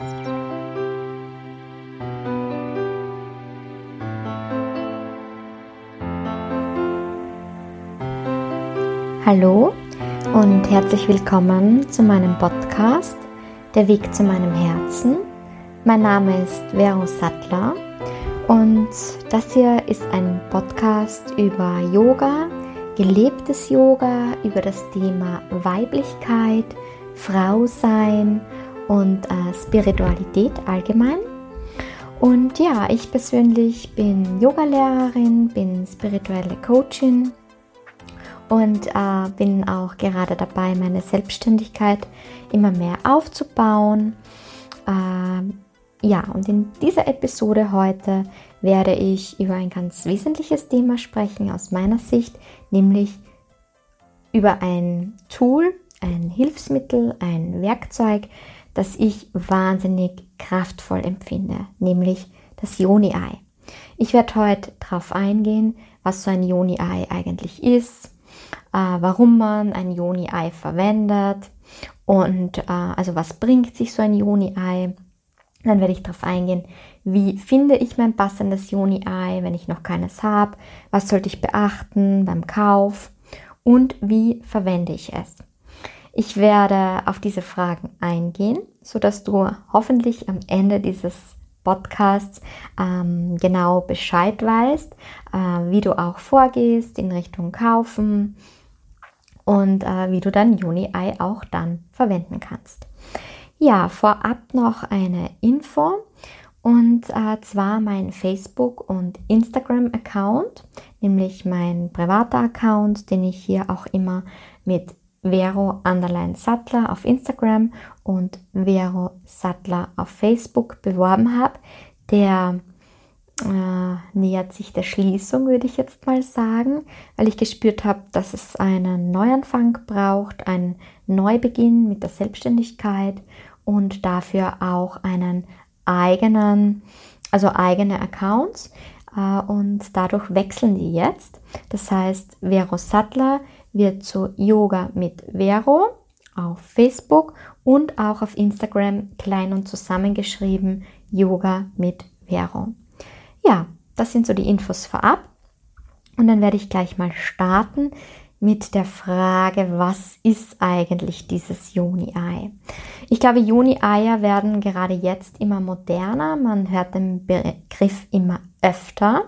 Hallo und herzlich willkommen zu meinem Podcast Der Weg zu meinem Herzen. Mein Name ist Vero Sattler und das hier ist ein Podcast über Yoga, gelebtes Yoga, über das Thema Weiblichkeit, Frau sein und äh, Spiritualität allgemein. Und ja, ich persönlich bin Yogalehrerin, bin spirituelle Coachin und äh, bin auch gerade dabei, meine Selbstständigkeit immer mehr aufzubauen. Äh, ja, und in dieser Episode heute werde ich über ein ganz wesentliches Thema sprechen aus meiner Sicht, nämlich über ein Tool, ein Hilfsmittel, ein Werkzeug, das ich wahnsinnig kraftvoll empfinde, nämlich das Yoni-Ei. Ich werde heute darauf eingehen, was so ein Yoni-Ei eigentlich ist, äh, warum man ein Joni-Ei verwendet und äh, also was bringt sich so ein Joni-Ei. Dann werde ich darauf eingehen, wie finde ich mein passendes Joni-Ei, wenn ich noch keines habe, was sollte ich beachten beim Kauf und wie verwende ich es. Ich werde auf diese Fragen eingehen, sodass du hoffentlich am Ende dieses Podcasts ähm, genau Bescheid weißt, äh, wie du auch vorgehst in Richtung Kaufen, und äh, wie du dein Juni-Ei auch dann verwenden kannst. Ja, vorab noch eine Info und äh, zwar mein Facebook- und Instagram-Account, nämlich mein privater Account, den ich hier auch immer mit Vero Underline Sattler auf Instagram und Vero Sattler auf Facebook beworben habe. Der äh, nähert sich der Schließung, würde ich jetzt mal sagen, weil ich gespürt habe, dass es einen Neuanfang braucht, einen Neubeginn mit der Selbstständigkeit und dafür auch einen eigenen, also eigene Accounts. Äh, und dadurch wechseln die jetzt. Das heißt, Vero Sattler wird zu Yoga mit Vero auf Facebook und auch auf Instagram klein und zusammengeschrieben Yoga mit Vero. Ja, das sind so die Infos vorab. Und dann werde ich gleich mal starten mit der Frage, was ist eigentlich dieses Juni-Ei? Ich glaube, Juni-Eier werden gerade jetzt immer moderner. Man hört den Begriff immer öfter.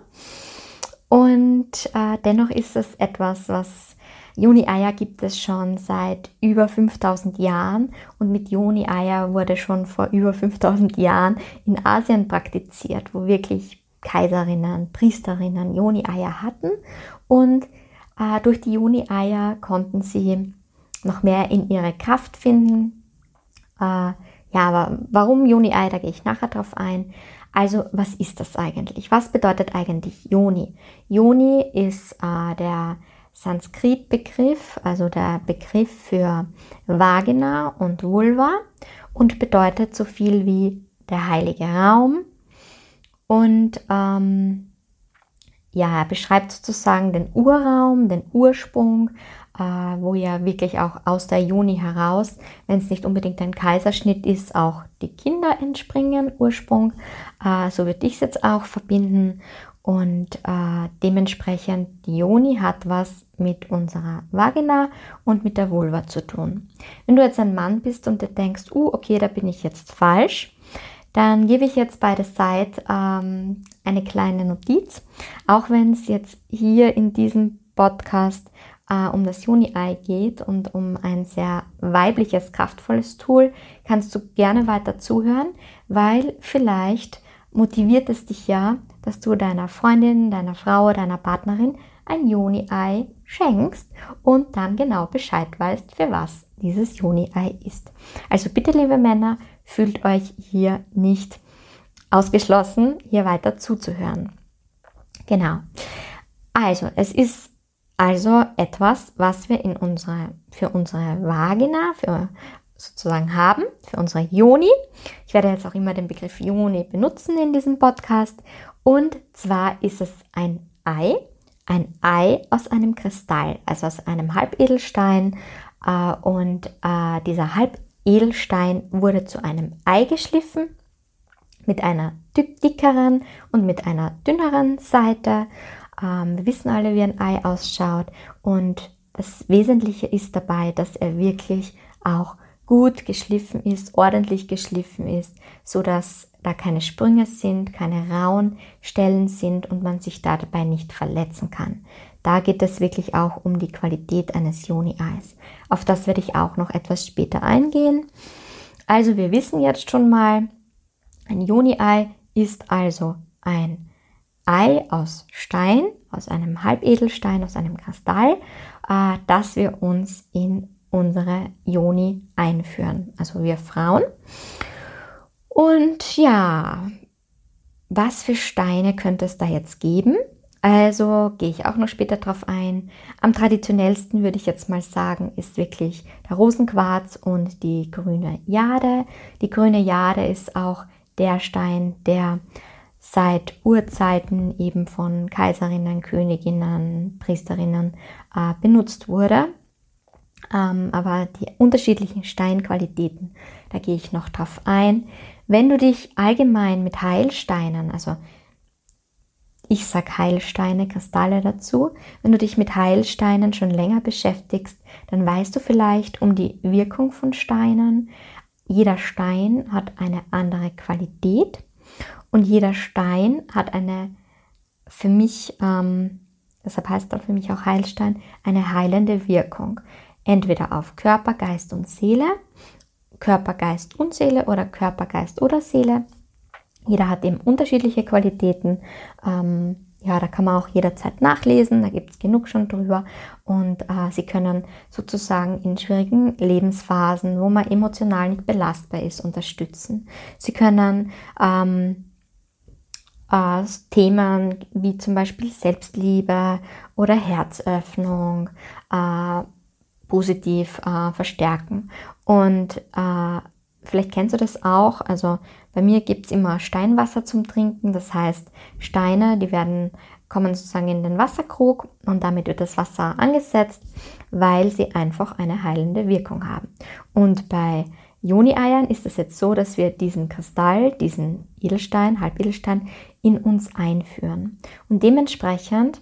Und äh, dennoch ist es etwas, was Juni-Eier gibt es schon seit über 5000 Jahren und mit Juni-Eier wurde schon vor über 5000 Jahren in Asien praktiziert, wo wirklich Kaiserinnen, Priesterinnen Joni-Eier hatten und äh, durch die Joni-Eier konnten sie noch mehr in ihre Kraft finden. Äh, ja, aber warum Joni-Ei, da gehe ich nachher drauf ein. Also, was ist das eigentlich? Was bedeutet eigentlich Joni? Joni ist äh, der Sanskrit-Begriff, also der Begriff für Vagina und Vulva und bedeutet so viel wie der heilige Raum, und ähm, ja, er beschreibt sozusagen den Urraum, den Ursprung, äh, wo ja wirklich auch aus der Juni heraus, wenn es nicht unbedingt ein Kaiserschnitt ist, auch die Kinder entspringen, Ursprung. Äh, so würde ich es jetzt auch verbinden. Und äh, dementsprechend, die Joni hat was mit unserer Vagina und mit der Vulva zu tun. Wenn du jetzt ein Mann bist und dir denkst, uh, okay, da bin ich jetzt falsch, dann gebe ich jetzt bei der Seite ähm, eine kleine Notiz. Auch wenn es jetzt hier in diesem Podcast äh, um das Juni-Ei geht und um ein sehr weibliches, kraftvolles Tool, kannst du gerne weiter zuhören, weil vielleicht motiviert es dich ja, dass du deiner Freundin, deiner Frau, deiner Partnerin ein Juni-Ei schenkst und dann genau Bescheid weißt, für was dieses Juni-Ei ist. Also bitte, liebe Männer, fühlt euch hier nicht ausgeschlossen, hier weiter zuzuhören. Genau. Also, es ist also etwas, was wir in unsere, für unsere Vagina, für sozusagen haben, für unsere Joni. Ich werde jetzt auch immer den Begriff Joni benutzen in diesem Podcast. Und zwar ist es ein Ei, ein Ei aus einem Kristall, also aus einem Halbedelstein. Äh, und äh, dieser Halb Edelstein wurde zu einem Ei geschliffen mit einer dickeren und mit einer dünneren Seite. Ähm, wir wissen alle, wie ein Ei ausschaut und das Wesentliche ist dabei, dass er wirklich auch gut geschliffen ist, ordentlich geschliffen ist, so dass da keine Sprünge sind, keine rauen Stellen sind und man sich dabei nicht verletzen kann. Da geht es wirklich auch um die Qualität eines Joni-Eis. Auf das werde ich auch noch etwas später eingehen. Also wir wissen jetzt schon mal, ein Joni-Ei ist also ein Ei aus Stein, aus einem Halbedelstein, aus einem Kristall, äh, das wir uns in unsere Joni einführen, also wir Frauen. Und ja, was für Steine könnte es da jetzt geben? Also gehe ich auch noch später drauf ein. Am traditionellsten würde ich jetzt mal sagen, ist wirklich der Rosenquarz und die grüne Jade. Die grüne Jade ist auch der Stein, der seit Urzeiten eben von Kaiserinnen, Königinnen, Priesterinnen äh, benutzt wurde. Ähm, aber die unterschiedlichen Steinqualitäten, da gehe ich noch drauf ein. Wenn du dich allgemein mit Heilsteinen, also ich sage Heilsteine, Kristalle dazu. Wenn du dich mit Heilsteinen schon länger beschäftigst, dann weißt du vielleicht um die Wirkung von Steinen. Jeder Stein hat eine andere Qualität und jeder Stein hat eine, für mich, ähm, deshalb heißt er für mich auch Heilstein, eine heilende Wirkung. Entweder auf Körper, Geist und Seele, Körper, Geist und Seele oder Körper, Geist oder Seele. Jeder hat eben unterschiedliche Qualitäten. Ähm, ja, da kann man auch jederzeit nachlesen, da gibt es genug schon drüber. Und äh, Sie können sozusagen in schwierigen Lebensphasen, wo man emotional nicht belastbar ist, unterstützen. Sie können ähm, äh, Themen wie zum Beispiel Selbstliebe oder Herzöffnung äh, positiv äh, verstärken. Und äh, vielleicht kennst du das auch. Also bei mir gibt es immer Steinwasser zum Trinken. Das heißt, Steine, die werden kommen sozusagen in den Wasserkrug und damit wird das Wasser angesetzt, weil sie einfach eine heilende Wirkung haben. Und bei Joni-Eiern ist es jetzt so, dass wir diesen Kristall, diesen Edelstein, Halbedelstein, in uns einführen. Und dementsprechend,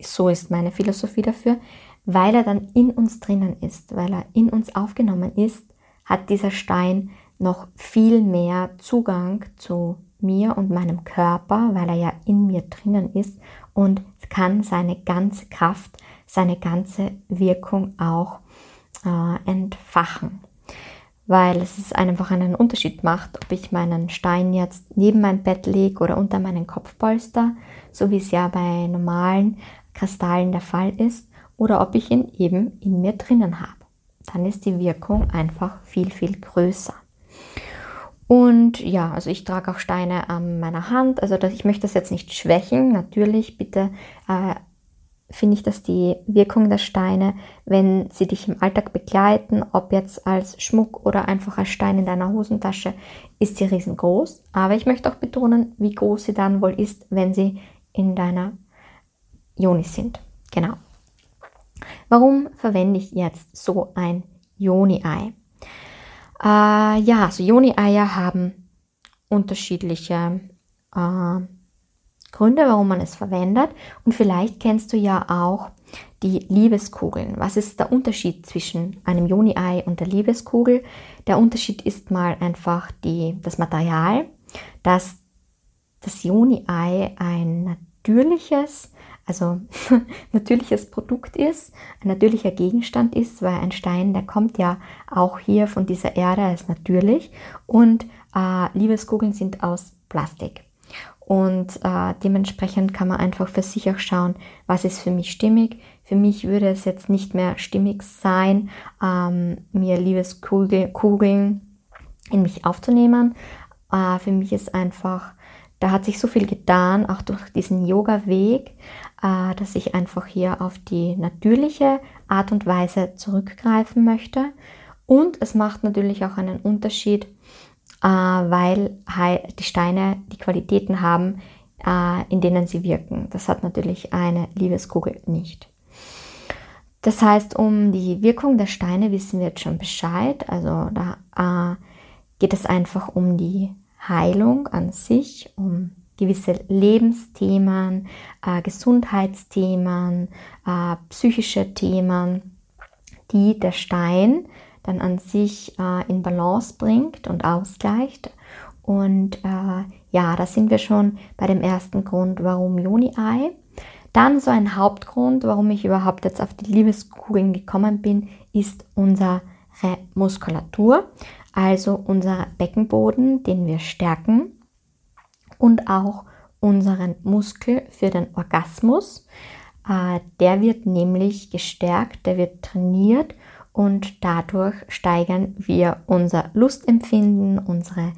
so ist meine Philosophie dafür, weil er dann in uns drinnen ist, weil er in uns aufgenommen ist, hat dieser Stein noch viel mehr Zugang zu mir und meinem Körper, weil er ja in mir drinnen ist und kann seine ganze Kraft, seine ganze Wirkung auch äh, entfachen. Weil es einfach einen Unterschied macht, ob ich meinen Stein jetzt neben mein Bett lege oder unter meinen Kopfpolster, so wie es ja bei normalen Kristallen der Fall ist, oder ob ich ihn eben in mir drinnen habe. Dann ist die Wirkung einfach viel, viel größer. Und ja, also ich trage auch Steine an meiner Hand. Also dass ich möchte das jetzt nicht schwächen. Natürlich, bitte äh, finde ich, dass die Wirkung der Steine, wenn sie dich im Alltag begleiten, ob jetzt als Schmuck oder einfach als Stein in deiner Hosentasche, ist sie riesengroß. Aber ich möchte auch betonen, wie groß sie dann wohl ist, wenn sie in deiner Joni sind. Genau. Warum verwende ich jetzt so ein Joni-Ei? Äh, ja, also Joni-Eier haben unterschiedliche äh, Gründe, warum man es verwendet. Und vielleicht kennst du ja auch die Liebeskugeln. Was ist der Unterschied zwischen einem Joni-Ei und der Liebeskugel? Der Unterschied ist mal einfach die, das Material, dass das Joni-Ei ein natürliches also natürliches Produkt ist, ein natürlicher Gegenstand ist, weil ein Stein, der kommt ja auch hier von dieser Erde, er ist natürlich und äh, Liebeskugeln sind aus Plastik. Und äh, dementsprechend kann man einfach für sich auch schauen, was ist für mich stimmig. Für mich würde es jetzt nicht mehr stimmig sein, ähm, mir Liebeskugeln in mich aufzunehmen. Äh, für mich ist einfach, da hat sich so viel getan, auch durch diesen Yoga-Weg, äh, dass ich einfach hier auf die natürliche Art und Weise zurückgreifen möchte. Und es macht natürlich auch einen Unterschied, äh, weil die Steine die Qualitäten haben, äh, in denen sie wirken. Das hat natürlich eine Liebeskugel nicht. Das heißt, um die Wirkung der Steine wissen wir jetzt schon Bescheid. Also da äh, geht es einfach um die Heilung an sich, um gewisse Lebensthemen, äh, Gesundheitsthemen, äh, psychische Themen, die der Stein dann an sich äh, in Balance bringt und ausgleicht. Und äh, ja, da sind wir schon bei dem ersten Grund, warum Juni-Ei. Dann so ein Hauptgrund, warum ich überhaupt jetzt auf die Liebeskugeln gekommen bin, ist unsere Muskulatur, also unser Beckenboden, den wir stärken und auch unseren Muskel für den Orgasmus. Äh, der wird nämlich gestärkt, der wird trainiert und dadurch steigern wir unser Lustempfinden, unsere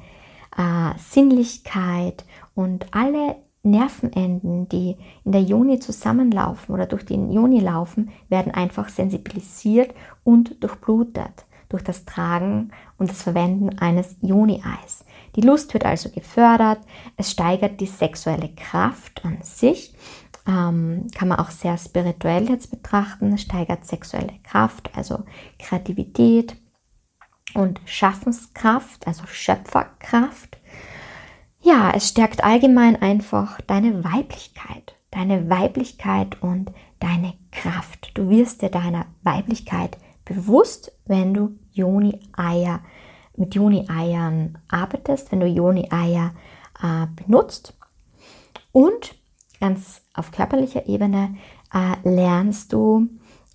äh, Sinnlichkeit und alle Nervenenden, die in der Joni zusammenlaufen oder durch den Joni laufen, werden einfach sensibilisiert und durchblutet durch das Tragen und das Verwenden eines Joni-Eis. Die Lust wird also gefördert, es steigert die sexuelle Kraft an sich, ähm, kann man auch sehr spirituell jetzt betrachten, es steigert sexuelle Kraft, also Kreativität und Schaffenskraft, also Schöpferkraft. Ja, es stärkt allgemein einfach deine Weiblichkeit, deine Weiblichkeit und deine Kraft. Du wirst dir deiner Weiblichkeit bewusst, wenn du Joni-Eier mit Juni-Eiern arbeitest, wenn du Juni-Eier äh, benutzt. Und ganz auf körperlicher Ebene äh, lernst du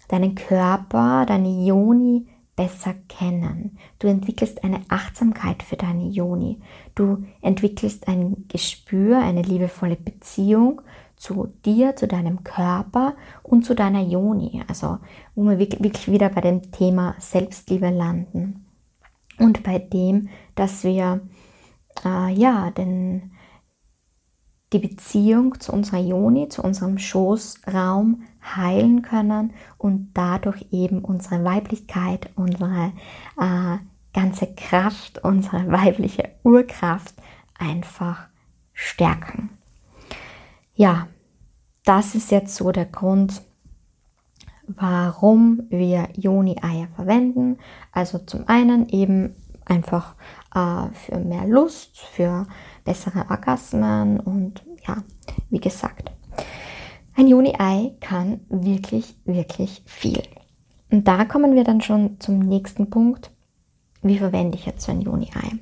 deinen Körper, deine Joni besser kennen. Du entwickelst eine Achtsamkeit für deine Joni. Du entwickelst ein Gespür, eine liebevolle Beziehung zu dir, zu deinem Körper und zu deiner Joni. Also wo wir wirklich wieder bei dem Thema Selbstliebe landen und bei dem, dass wir äh, ja den, die Beziehung zu unserer Joni, zu unserem Schoßraum heilen können und dadurch eben unsere Weiblichkeit, unsere äh, ganze Kraft, unsere weibliche Urkraft einfach stärken. Ja, das ist jetzt so der Grund, warum wir Joni-Eier verwenden. Also zum einen eben einfach äh, für mehr Lust, für bessere Orgasmen und ja, wie gesagt, ein Juni-Ei kann wirklich, wirklich viel. Und da kommen wir dann schon zum nächsten Punkt. Wie verwende ich jetzt so ein Juni-Ei?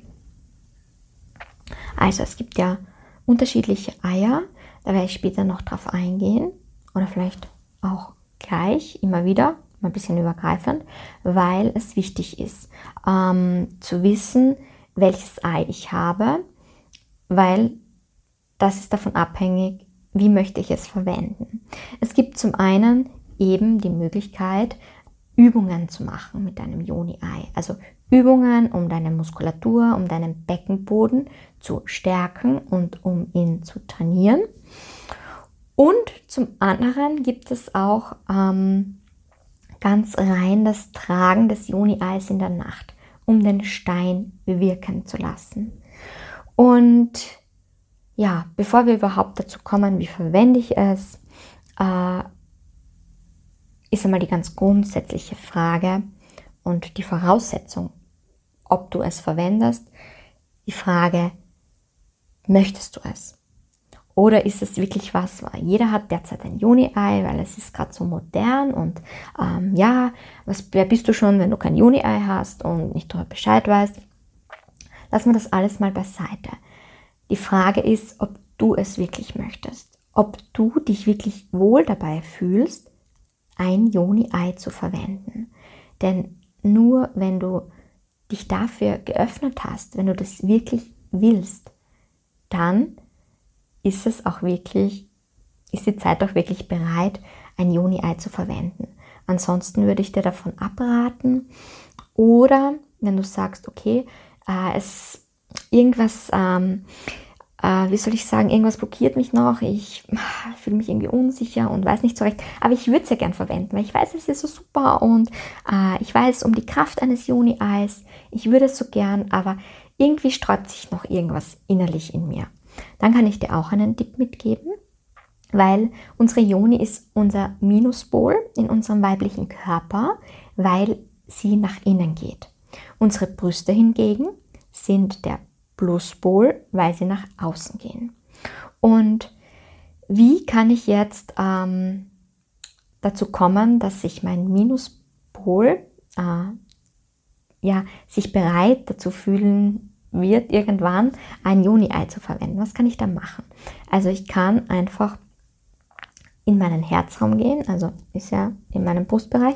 Also es gibt ja unterschiedliche Eier, da werde ich später noch drauf eingehen oder vielleicht auch gleich immer wieder, mal ein bisschen übergreifend, weil es wichtig ist ähm, zu wissen, welches Ei ich habe, weil das ist davon abhängig, wie möchte ich es verwenden. Es gibt zum einen eben die Möglichkeit, Übungen zu machen mit deinem Joni-Ei. Also Übungen, um deine Muskulatur, um deinen Beckenboden zu stärken und um ihn zu trainieren. Und zum anderen gibt es auch ähm, ganz rein das Tragen des Joni-Eis in der Nacht, um den Stein wirken zu lassen. Und ja, bevor wir überhaupt dazu kommen, wie verwende ich es, äh, ist einmal die ganz grundsätzliche Frage und die Voraussetzung, ob du es verwendest, die Frage, möchtest du es? Oder ist es wirklich was, jeder hat derzeit ein Juni-Ei, weil es ist gerade so modern und ähm, ja, was, wer bist du schon, wenn du kein Juni-Ei hast und nicht darüber Bescheid weißt? Lass wir das alles mal beiseite. Die Frage ist, ob du es wirklich möchtest, ob du dich wirklich wohl dabei fühlst, ein Joni-Ei zu verwenden. Denn nur wenn du dich dafür geöffnet hast, wenn du das wirklich willst, dann ist es auch wirklich, ist die Zeit auch wirklich bereit, ein Joni-Ei zu verwenden. Ansonsten würde ich dir davon abraten. Oder wenn du sagst, okay, äh, es irgendwas, ähm, äh, wie soll ich sagen, irgendwas blockiert mich noch, ich äh, fühle mich irgendwie unsicher und weiß nicht so recht, aber ich würde es ja gern verwenden, weil ich weiß, es ist so super und äh, ich weiß um die Kraft eines Juni-Eis, ich würde es so gern, aber irgendwie sträubt sich noch irgendwas innerlich in mir. Dann kann ich dir auch einen Tipp mitgeben. weil unsere Joni ist unser Minuspol in unserem weiblichen Körper, weil sie nach innen geht. Unsere Brüste hingegen sind der Pluspol, weil sie nach außen gehen. Und wie kann ich jetzt ähm, dazu kommen, dass sich mein Minuspol äh, ja, sich bereit dazu fühlen wird, irgendwann ein Juni-Ei zu verwenden? Was kann ich da machen? Also ich kann einfach in meinen Herzraum gehen, also ist ja in meinem Brustbereich,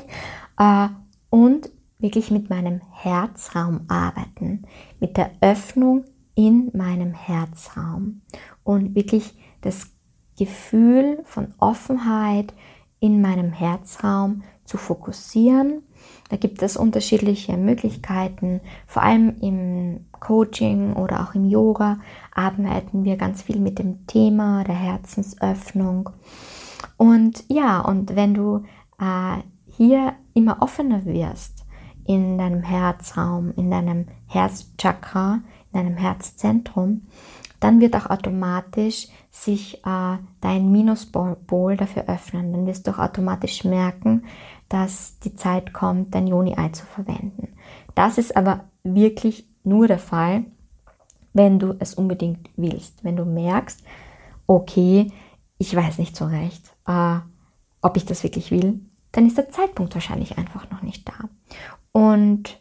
äh, und wirklich mit meinem Herzraum arbeiten, mit der Öffnung in meinem Herzraum und wirklich das Gefühl von Offenheit in meinem Herzraum zu fokussieren. Da gibt es unterschiedliche Möglichkeiten, vor allem im Coaching oder auch im Yoga arbeiten wir ganz viel mit dem Thema der Herzensöffnung. Und ja, und wenn du äh, hier immer offener wirst in deinem Herzraum, in deinem Herzchakra, in deinem Herzzentrum, dann wird auch automatisch sich äh, dein Minuspol dafür öffnen. Dann wirst du auch automatisch merken, dass die Zeit kommt, dein Joni-Ei zu verwenden. Das ist aber wirklich nur der Fall, wenn du es unbedingt willst. Wenn du merkst, okay, ich weiß nicht so recht, äh, ob ich das wirklich will, dann ist der Zeitpunkt wahrscheinlich einfach noch nicht da. Und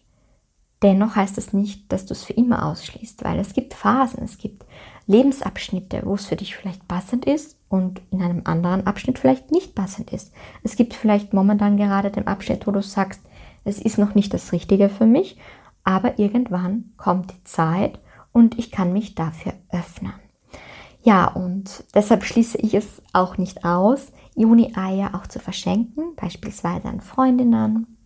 dennoch heißt das nicht, dass du es für immer ausschließt, weil es gibt Phasen, es gibt Lebensabschnitte, wo es für dich vielleicht passend ist und in einem anderen Abschnitt vielleicht nicht passend ist. Es gibt vielleicht momentan gerade den Abschnitt, wo du sagst, es ist noch nicht das Richtige für mich, aber irgendwann kommt die Zeit und ich kann mich dafür öffnen. Ja, und deshalb schließe ich es auch nicht aus, Juni-Eier auch zu verschenken, beispielsweise an Freundinnen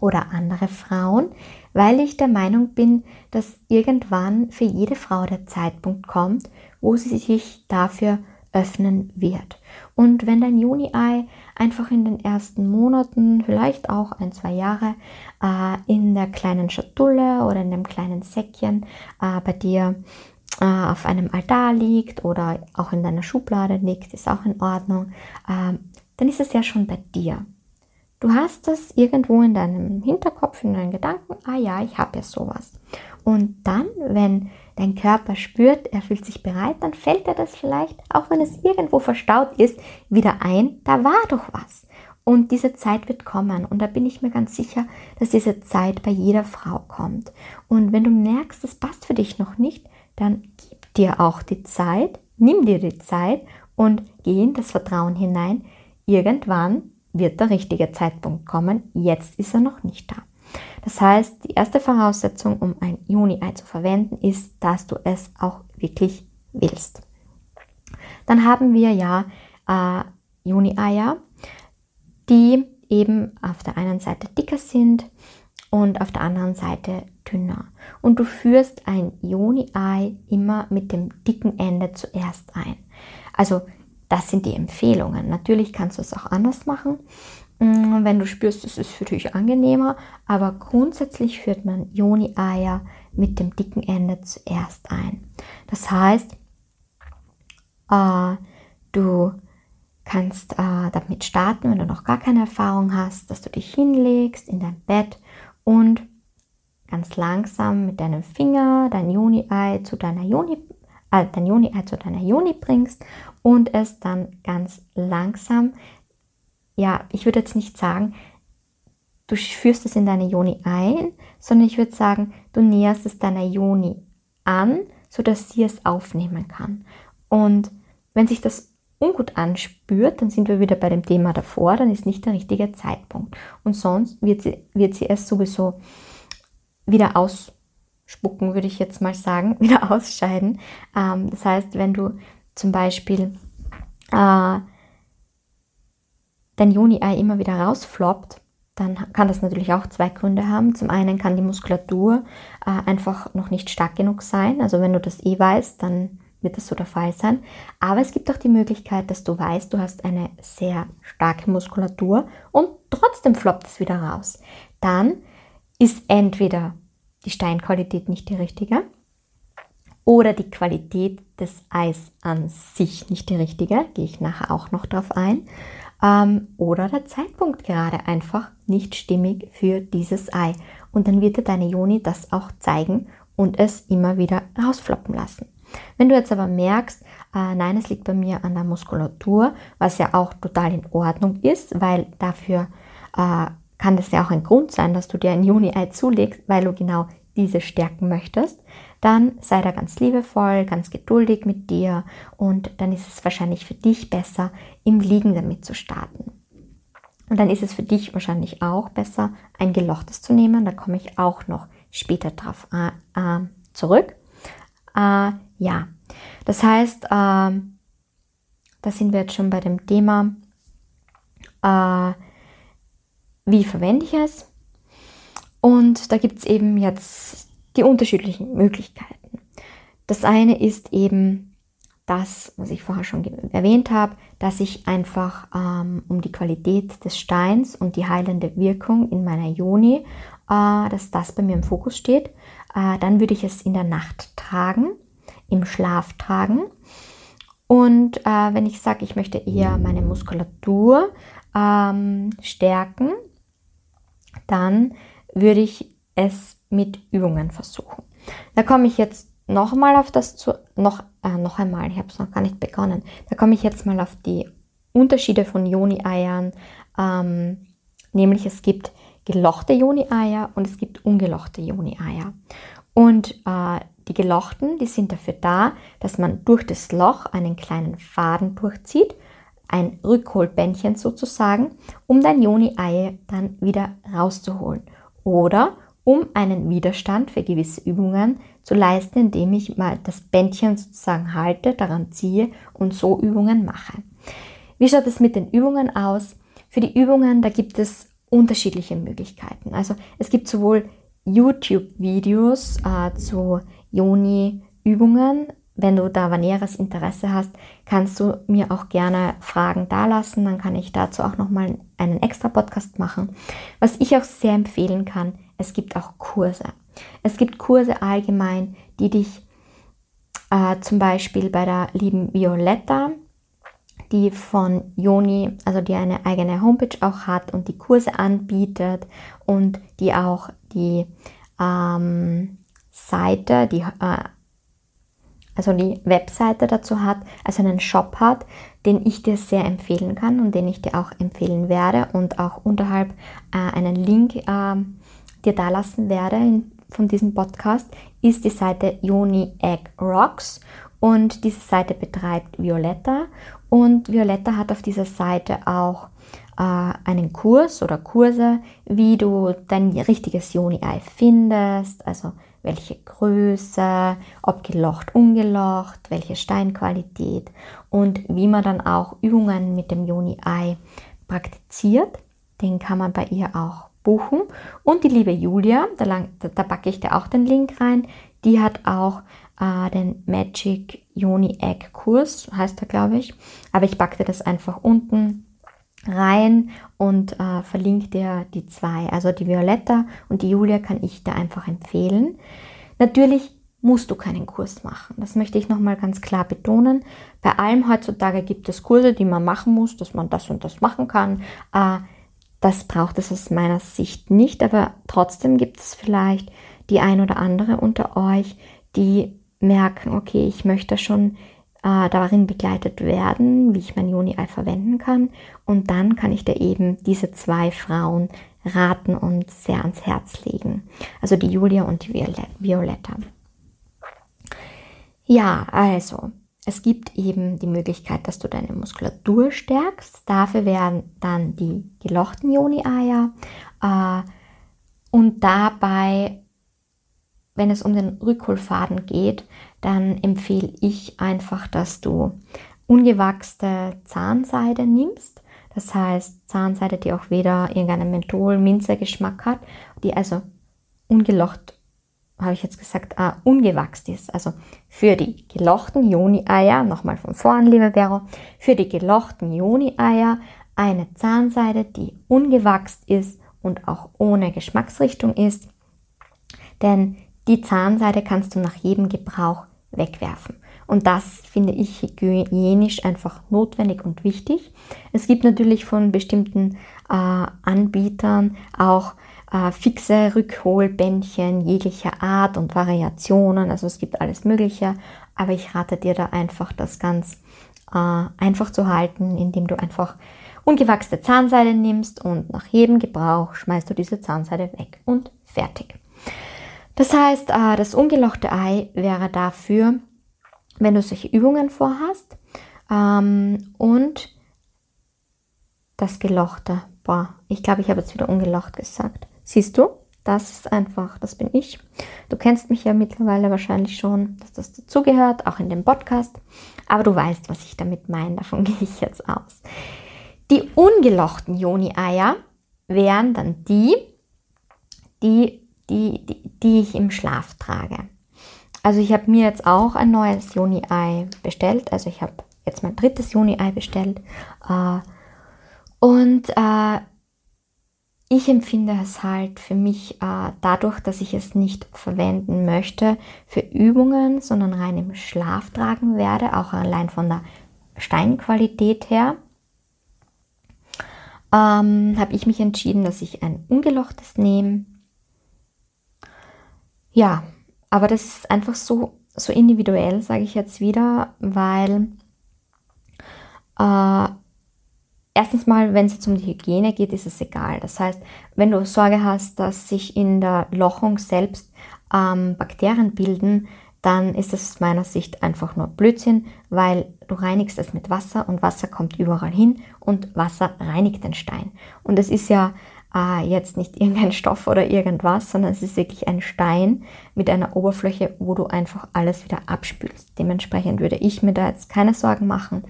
oder andere Frauen, weil ich der Meinung bin, dass irgendwann für jede Frau der Zeitpunkt kommt, wo sie sich dafür öffnen wird. Und wenn dein Juni-Ei einfach in den ersten Monaten, vielleicht auch ein, zwei Jahre, äh, in der kleinen Schatulle oder in dem kleinen Säckchen äh, bei dir äh, auf einem Altar liegt oder auch in deiner Schublade liegt, ist auch in Ordnung, äh, dann ist es ja schon bei dir. Du hast das irgendwo in deinem Hinterkopf, in deinen Gedanken, ah ja, ich habe ja sowas. Und dann, wenn dein Körper spürt, er fühlt sich bereit, dann fällt er das vielleicht, auch wenn es irgendwo verstaut ist, wieder ein, da war doch was. Und diese Zeit wird kommen. Und da bin ich mir ganz sicher, dass diese Zeit bei jeder Frau kommt. Und wenn du merkst, das passt für dich noch nicht, dann gib dir auch die Zeit, nimm dir die Zeit und geh in das Vertrauen hinein. Irgendwann wird der richtige Zeitpunkt kommen. Jetzt ist er noch nicht da. Das heißt, die erste Voraussetzung, um ein Juni-Ei zu verwenden, ist, dass du es auch wirklich willst. Dann haben wir ja äh, Juni-Eier, die eben auf der einen Seite dicker sind und auf der anderen Seite dünner. Und du führst ein Juni-Ei immer mit dem dicken Ende zuerst ein. Also das sind die Empfehlungen. Natürlich kannst du es auch anders machen, wenn du spürst, es ist für dich angenehmer. Aber grundsätzlich führt man Joni-Eier mit dem dicken Ende zuerst ein. Das heißt, äh, du kannst äh, damit starten, wenn du noch gar keine Erfahrung hast, dass du dich hinlegst in dein Bett und ganz langsam mit deinem Finger dein Joni-Ei zu deiner Joni äh, dein Joni-Ei zu deiner Joni bringst und es dann ganz langsam, ja, ich würde jetzt nicht sagen, du führst es in deine Joni ein, sondern ich würde sagen, du näherst es deiner Joni an, sodass sie es aufnehmen kann. Und wenn sich das ungut anspürt, dann sind wir wieder bei dem Thema davor, dann ist nicht der richtige Zeitpunkt. Und sonst wird sie, wird sie es sowieso wieder aus, spucken, würde ich jetzt mal sagen, wieder ausscheiden. Ähm, das heißt, wenn du zum Beispiel äh, dein Juni-Ei immer wieder rausfloppt, dann kann das natürlich auch zwei Gründe haben. Zum einen kann die Muskulatur äh, einfach noch nicht stark genug sein. Also wenn du das eh weißt, dann wird das so der Fall sein. Aber es gibt auch die Möglichkeit, dass du weißt, du hast eine sehr starke Muskulatur und trotzdem floppt es wieder raus. Dann ist entweder die Steinqualität nicht die richtige oder die Qualität des Eis an sich nicht die richtige, gehe ich nachher auch noch drauf ein, ähm, oder der Zeitpunkt gerade einfach nicht stimmig für dieses Ei. Und dann wird dir deine Joni das auch zeigen und es immer wieder rausfloppen lassen. Wenn du jetzt aber merkst, äh, nein, es liegt bei mir an der Muskulatur, was ja auch total in Ordnung ist, weil dafür äh, kann das ja auch ein Grund sein, dass du dir ein Juni-Ei zulegst, weil du genau diese stärken möchtest, dann sei da ganz liebevoll, ganz geduldig mit dir und dann ist es wahrscheinlich für dich besser, im Liegen damit zu starten. Und dann ist es für dich wahrscheinlich auch besser, ein gelochtes zu nehmen. Da komme ich auch noch später drauf äh, äh, zurück. Äh, ja, das heißt, ähm, da sind wir jetzt schon bei dem Thema, äh, wie verwende ich es? Und da gibt es eben jetzt die unterschiedlichen Möglichkeiten. Das eine ist eben das, was ich vorher schon erwähnt habe, dass ich einfach ähm, um die Qualität des Steins und die heilende Wirkung in meiner Joni, äh, dass das bei mir im Fokus steht. Äh, dann würde ich es in der Nacht tragen, im Schlaf tragen. Und äh, wenn ich sage, ich möchte eher meine Muskulatur ähm, stärken, dann würde ich es mit Übungen versuchen. Da komme ich jetzt noch mal auf das zu, noch, äh, noch einmal, ich habe es noch gar nicht begonnen. Da komme ich jetzt mal auf die Unterschiede von Joni-Eiern. Ähm, nämlich es gibt gelochte Joni-Eier und es gibt ungelochte Joni-Eier. Und äh, die gelochten, die sind dafür da, dass man durch das Loch einen kleinen Faden durchzieht ein Rückholbändchen sozusagen, um dein Joni-Ei dann wieder rauszuholen. Oder um einen Widerstand für gewisse Übungen zu leisten, indem ich mal das Bändchen sozusagen halte, daran ziehe und so Übungen mache. Wie schaut es mit den Übungen aus? Für die Übungen, da gibt es unterschiedliche Möglichkeiten. Also es gibt sowohl YouTube-Videos äh, zu Joni-Übungen, wenn du da näheres Interesse hast, kannst du mir auch gerne Fragen dalassen. Dann kann ich dazu auch nochmal einen extra Podcast machen. Was ich auch sehr empfehlen kann, es gibt auch Kurse. Es gibt Kurse allgemein, die dich äh, zum Beispiel bei der lieben Violetta, die von Joni, also die eine eigene Homepage auch hat und die Kurse anbietet und die auch die ähm, Seite, die äh, also die Webseite dazu hat, also einen Shop hat, den ich dir sehr empfehlen kann und den ich dir auch empfehlen werde und auch unterhalb äh, einen Link äh, dir da lassen werde in, von diesem Podcast, ist die Seite Yoni Egg Rocks. Und diese Seite betreibt Violetta. Und Violetta hat auf dieser Seite auch äh, einen Kurs oder Kurse, wie du dein richtiges Joni-Ei findest, also welche Größe, ob gelocht, ungelocht, welche Steinqualität. Und wie man dann auch Übungen mit dem Joni-Ei praktiziert. Den kann man bei ihr auch buchen. Und die liebe Julia, da, lang, da, da packe ich dir auch den Link rein, die hat auch äh, den Magic Yoni Egg Kurs, heißt er glaube ich. Aber ich packe dir das einfach unten rein und äh, verlinke dir die zwei. Also die Violetta und die Julia kann ich dir einfach empfehlen. Natürlich musst du keinen Kurs machen. Das möchte ich nochmal ganz klar betonen. Bei allem heutzutage gibt es Kurse, die man machen muss, dass man das und das machen kann. Äh, das braucht es aus meiner Sicht nicht, aber trotzdem gibt es vielleicht die ein oder andere unter euch, die merken, okay, ich möchte schon äh, darin begleitet werden, wie ich mein Juni-Ei verwenden kann. Und dann kann ich dir eben diese zwei Frauen raten und sehr ans Herz legen. Also die Julia und die Violetta. Ja, also es gibt eben die Möglichkeit, dass du deine Muskulatur stärkst. Dafür werden dann die gelochten Joni-Eier. Äh, und dabei, wenn es um den Rückholfaden geht, dann empfehle ich einfach, dass du ungewachste Zahnseide nimmst. Das heißt, Zahnseide, die auch weder irgendeinen Menthol-Minze-Geschmack hat, die also ungelocht, habe ich jetzt gesagt, äh, ungewachst ist. Also für die gelochten Joni-Eier, nochmal von vorn, liebe Vero, für die gelochten Joni-Eier eine Zahnseide, die ungewachst ist und auch ohne Geschmacksrichtung ist. Denn die Zahnseide kannst du nach jedem Gebrauch wegwerfen. Und das finde ich hygienisch einfach notwendig und wichtig. Es gibt natürlich von bestimmten äh, Anbietern auch äh, fixe Rückholbändchen jeglicher Art und Variationen. Also es gibt alles Mögliche. Aber ich rate dir da einfach, das ganz äh, einfach zu halten, indem du einfach ungewachsene Zahnseide nimmst und nach jedem Gebrauch schmeißt du diese Zahnseide weg und fertig. Das heißt, äh, das ungelochte Ei wäre dafür, wenn du solche Übungen vorhast ähm, und das Gelochte. Boah, ich glaube, ich habe jetzt wieder ungelocht gesagt. Siehst du? Das ist einfach, das bin ich. Du kennst mich ja mittlerweile wahrscheinlich schon, dass das dazugehört, auch in dem Podcast. Aber du weißt, was ich damit meine. Davon gehe ich jetzt aus. Die ungelochten Joni-Eier wären dann die, die, die, die, die ich im Schlaf trage. Also ich habe mir jetzt auch ein neues Joni-Ei bestellt. Also ich habe jetzt mein drittes Joni-Ei bestellt. Äh, und äh, ich empfinde es halt für mich äh, dadurch, dass ich es nicht verwenden möchte für Übungen, sondern rein im Schlaf tragen werde, auch allein von der Steinqualität her, ähm, habe ich mich entschieden, dass ich ein ungelochtes nehme. Ja, aber das ist einfach so, so individuell, sage ich jetzt wieder, weil äh, Erstens mal, wenn es jetzt um die Hygiene geht, ist es egal. Das heißt, wenn du Sorge hast, dass sich in der Lochung selbst ähm, Bakterien bilden, dann ist das aus meiner Sicht einfach nur Blödsinn, weil du reinigst es mit Wasser und Wasser kommt überall hin und Wasser reinigt den Stein. Und es ist ja äh, jetzt nicht irgendein Stoff oder irgendwas, sondern es ist wirklich ein Stein mit einer Oberfläche, wo du einfach alles wieder abspülst. Dementsprechend würde ich mir da jetzt keine Sorgen machen,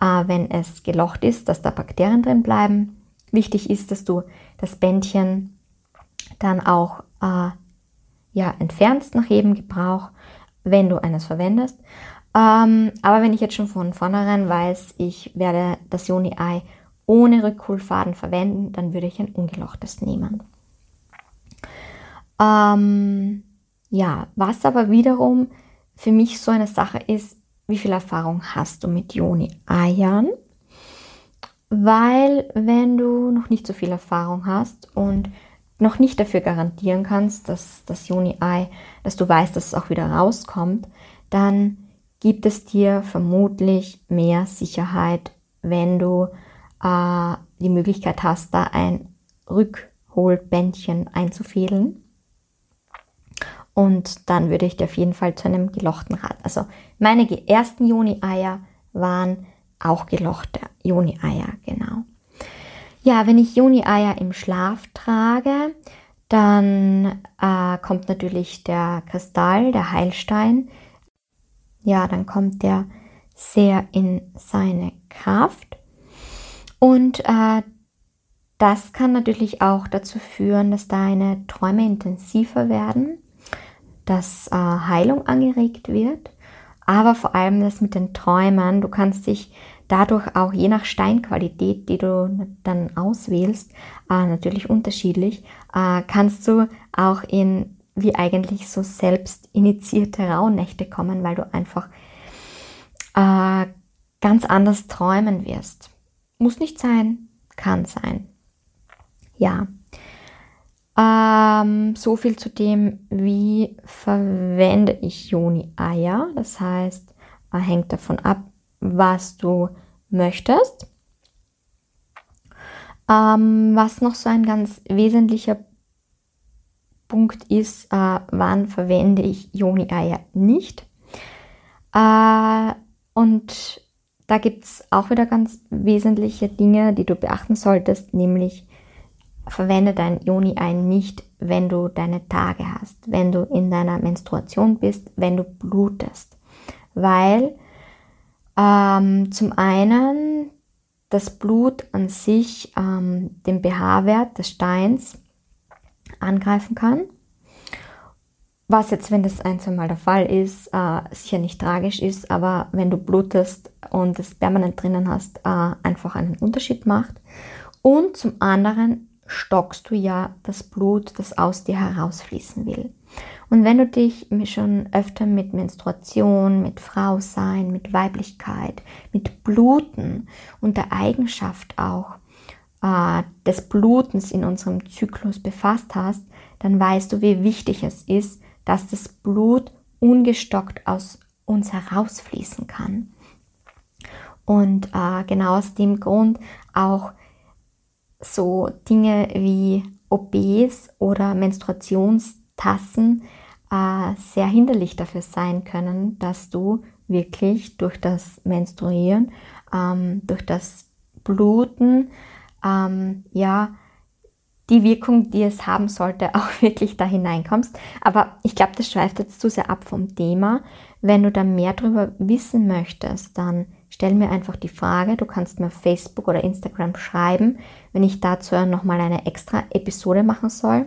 äh, wenn es gelocht ist, dass da Bakterien drin bleiben. Wichtig ist, dass du das Bändchen dann auch äh, ja, entfernst nach jedem Gebrauch, wenn du eines verwendest. Ähm, aber wenn ich jetzt schon von vornherein weiß, ich werde das Joni-Ei ohne Rückholfaden verwenden, dann würde ich ein ungelochtes nehmen. Ähm, ja, was aber wiederum für mich so eine Sache ist, wie viel Erfahrung hast du mit Joni-Eiern? Weil wenn du noch nicht so viel Erfahrung hast und noch nicht dafür garantieren kannst, dass das Joni-Ei, dass du weißt, dass es auch wieder rauskommt, dann gibt es dir vermutlich mehr Sicherheit, wenn du äh, die Möglichkeit hast, da ein Rückholbändchen einzufädeln. Und dann würde ich dir auf jeden Fall zu einem gelochten raten. Also meine ersten Joni-Eier waren auch gelochte Joni-Eier, genau. Ja, wenn ich Joni-Eier im Schlaf trage, dann äh, kommt natürlich der Kristall, der Heilstein. Ja, dann kommt der sehr in seine Kraft. Und äh, das kann natürlich auch dazu führen, dass deine Träume intensiver werden, dass äh, Heilung angeregt wird, aber vor allem das mit den Träumen. Du kannst dich dadurch auch je nach Steinqualität, die du dann auswählst, äh, natürlich unterschiedlich, äh, kannst du auch in wie eigentlich so selbst initiierte Rauhnächte kommen, weil du einfach äh, ganz anders träumen wirst. Muss nicht sein, kann sein. Ja. Ähm, so viel zu dem, wie verwende ich Joni-Eier. Das heißt, äh, hängt davon ab, was du möchtest. Ähm, was noch so ein ganz wesentlicher Punkt ist, äh, wann verwende ich Joni-Eier nicht. Äh, und da gibt es auch wieder ganz wesentliche Dinge, die du beachten solltest, nämlich verwende dein Joni-Ei nicht, wenn du deine Tage hast, wenn du in deiner Menstruation bist, wenn du blutest. Weil ähm, zum einen das Blut an sich ähm, den pH-Wert des Steins angreifen kann was jetzt, wenn das ein, zwei Mal der Fall ist, äh, sicher nicht tragisch ist, aber wenn du blutest und es permanent drinnen hast, äh, einfach einen Unterschied macht. Und zum anderen stockst du ja das Blut, das aus dir herausfließen will. Und wenn du dich schon öfter mit Menstruation, mit Frausein, mit Weiblichkeit, mit Bluten und der Eigenschaft auch äh, des Blutens in unserem Zyklus befasst hast, dann weißt du, wie wichtig es ist, dass das Blut ungestockt aus uns herausfließen kann. Und äh, genau aus dem Grund auch so Dinge wie OBs oder Menstruationstassen äh, sehr hinderlich dafür sein können, dass du wirklich durch das Menstruieren, ähm, durch das Bluten, ähm, ja, die Wirkung, die es haben sollte, auch wirklich da hineinkommst. Aber ich glaube, das schweift jetzt zu sehr ab vom Thema. Wenn du da mehr darüber wissen möchtest, dann stell mir einfach die Frage. Du kannst mir Facebook oder Instagram schreiben, wenn ich dazu nochmal eine extra Episode machen soll.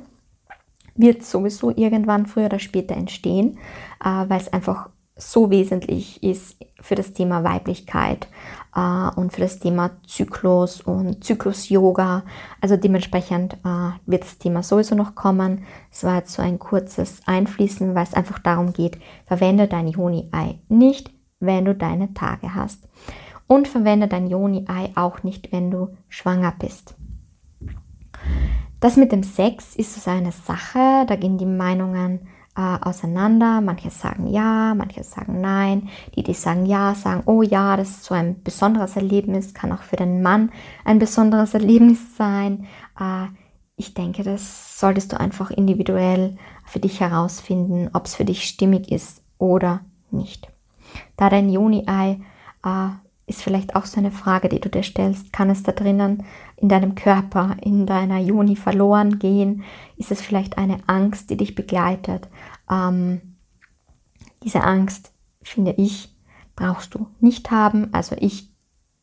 Wird sowieso irgendwann früher oder später entstehen, äh, weil es einfach so wesentlich ist für das Thema Weiblichkeit äh, und für das Thema Zyklus und Zyklus-Yoga. Also dementsprechend äh, wird das Thema sowieso noch kommen. Es war jetzt so ein kurzes Einfließen, weil es einfach darum geht, verwende dein Joni-Ei nicht, wenn du deine Tage hast. Und verwende dein Joni-Ei auch nicht, wenn du schwanger bist. Das mit dem Sex ist so eine Sache, da gehen die Meinungen äh, auseinander. Manche sagen ja, manche sagen nein. Die, die sagen ja, sagen, oh ja, das ist so ein besonderes Erlebnis, kann auch für den Mann ein besonderes Erlebnis sein. Äh, ich denke, das solltest du einfach individuell für dich herausfinden, ob es für dich stimmig ist oder nicht. Da dein Juni-Ei äh, ist vielleicht auch so eine Frage, die du dir stellst. Kann es da drinnen in deinem Körper, in deiner Juni verloren gehen? Ist es vielleicht eine Angst, die dich begleitet? Ähm, diese Angst, finde ich, brauchst du nicht haben. Also ich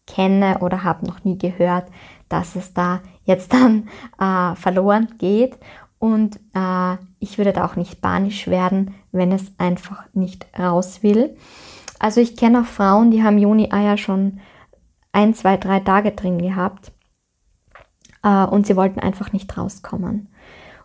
kenne oder habe noch nie gehört, dass es da jetzt dann äh, verloren geht. Und äh, ich würde da auch nicht panisch werden, wenn es einfach nicht raus will. Also ich kenne auch Frauen, die haben Juni-Eier schon ein, zwei, drei Tage drin gehabt äh, und sie wollten einfach nicht rauskommen.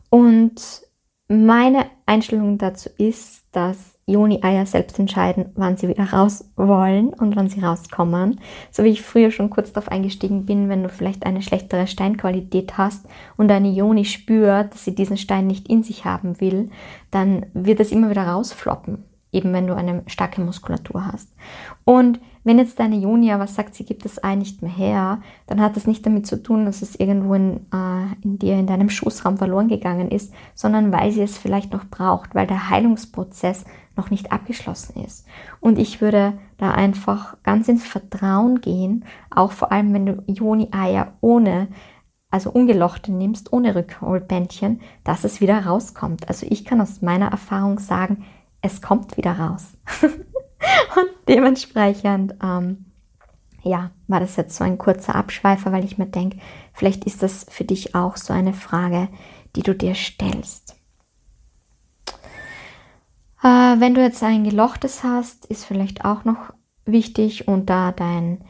Und meine Einstellung dazu ist, dass Juni-Eier selbst entscheiden, wann sie wieder raus wollen und wann sie rauskommen. So wie ich früher schon kurz darauf eingestiegen bin, wenn du vielleicht eine schlechtere Steinqualität hast und deine Joni spürt, dass sie diesen Stein nicht in sich haben will, dann wird es immer wieder rausfloppen eben wenn du eine starke Muskulatur hast. Und wenn jetzt deine Juni aber sagt, sie gibt das Ei nicht mehr her, dann hat das nicht damit zu tun, dass es irgendwo in, äh, in dir, in deinem Schoßraum verloren gegangen ist, sondern weil sie es vielleicht noch braucht, weil der Heilungsprozess noch nicht abgeschlossen ist. Und ich würde da einfach ganz ins Vertrauen gehen, auch vor allem wenn du Juni-Eier ohne also ungelochte nimmst, ohne Rückholbändchen, dass es wieder rauskommt. Also ich kann aus meiner Erfahrung sagen, es kommt wieder raus. und dementsprechend, ähm, ja, war das jetzt so ein kurzer Abschweifer, weil ich mir denke, vielleicht ist das für dich auch so eine Frage, die du dir stellst. Äh, wenn du jetzt ein gelochtes hast, ist vielleicht auch noch wichtig und da dein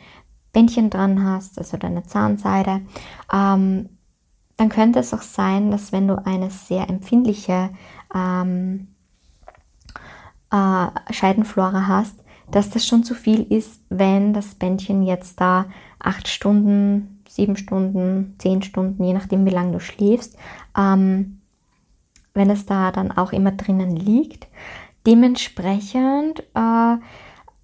Bändchen dran hast, also deine Zahnseide, ähm, dann könnte es auch sein, dass wenn du eine sehr empfindliche ähm, äh, Scheidenflora hast, dass das schon zu viel ist, wenn das Bändchen jetzt da acht Stunden, sieben Stunden, zehn Stunden, je nachdem wie lange du schläfst, ähm, wenn es da dann auch immer drinnen liegt. Dementsprechend äh,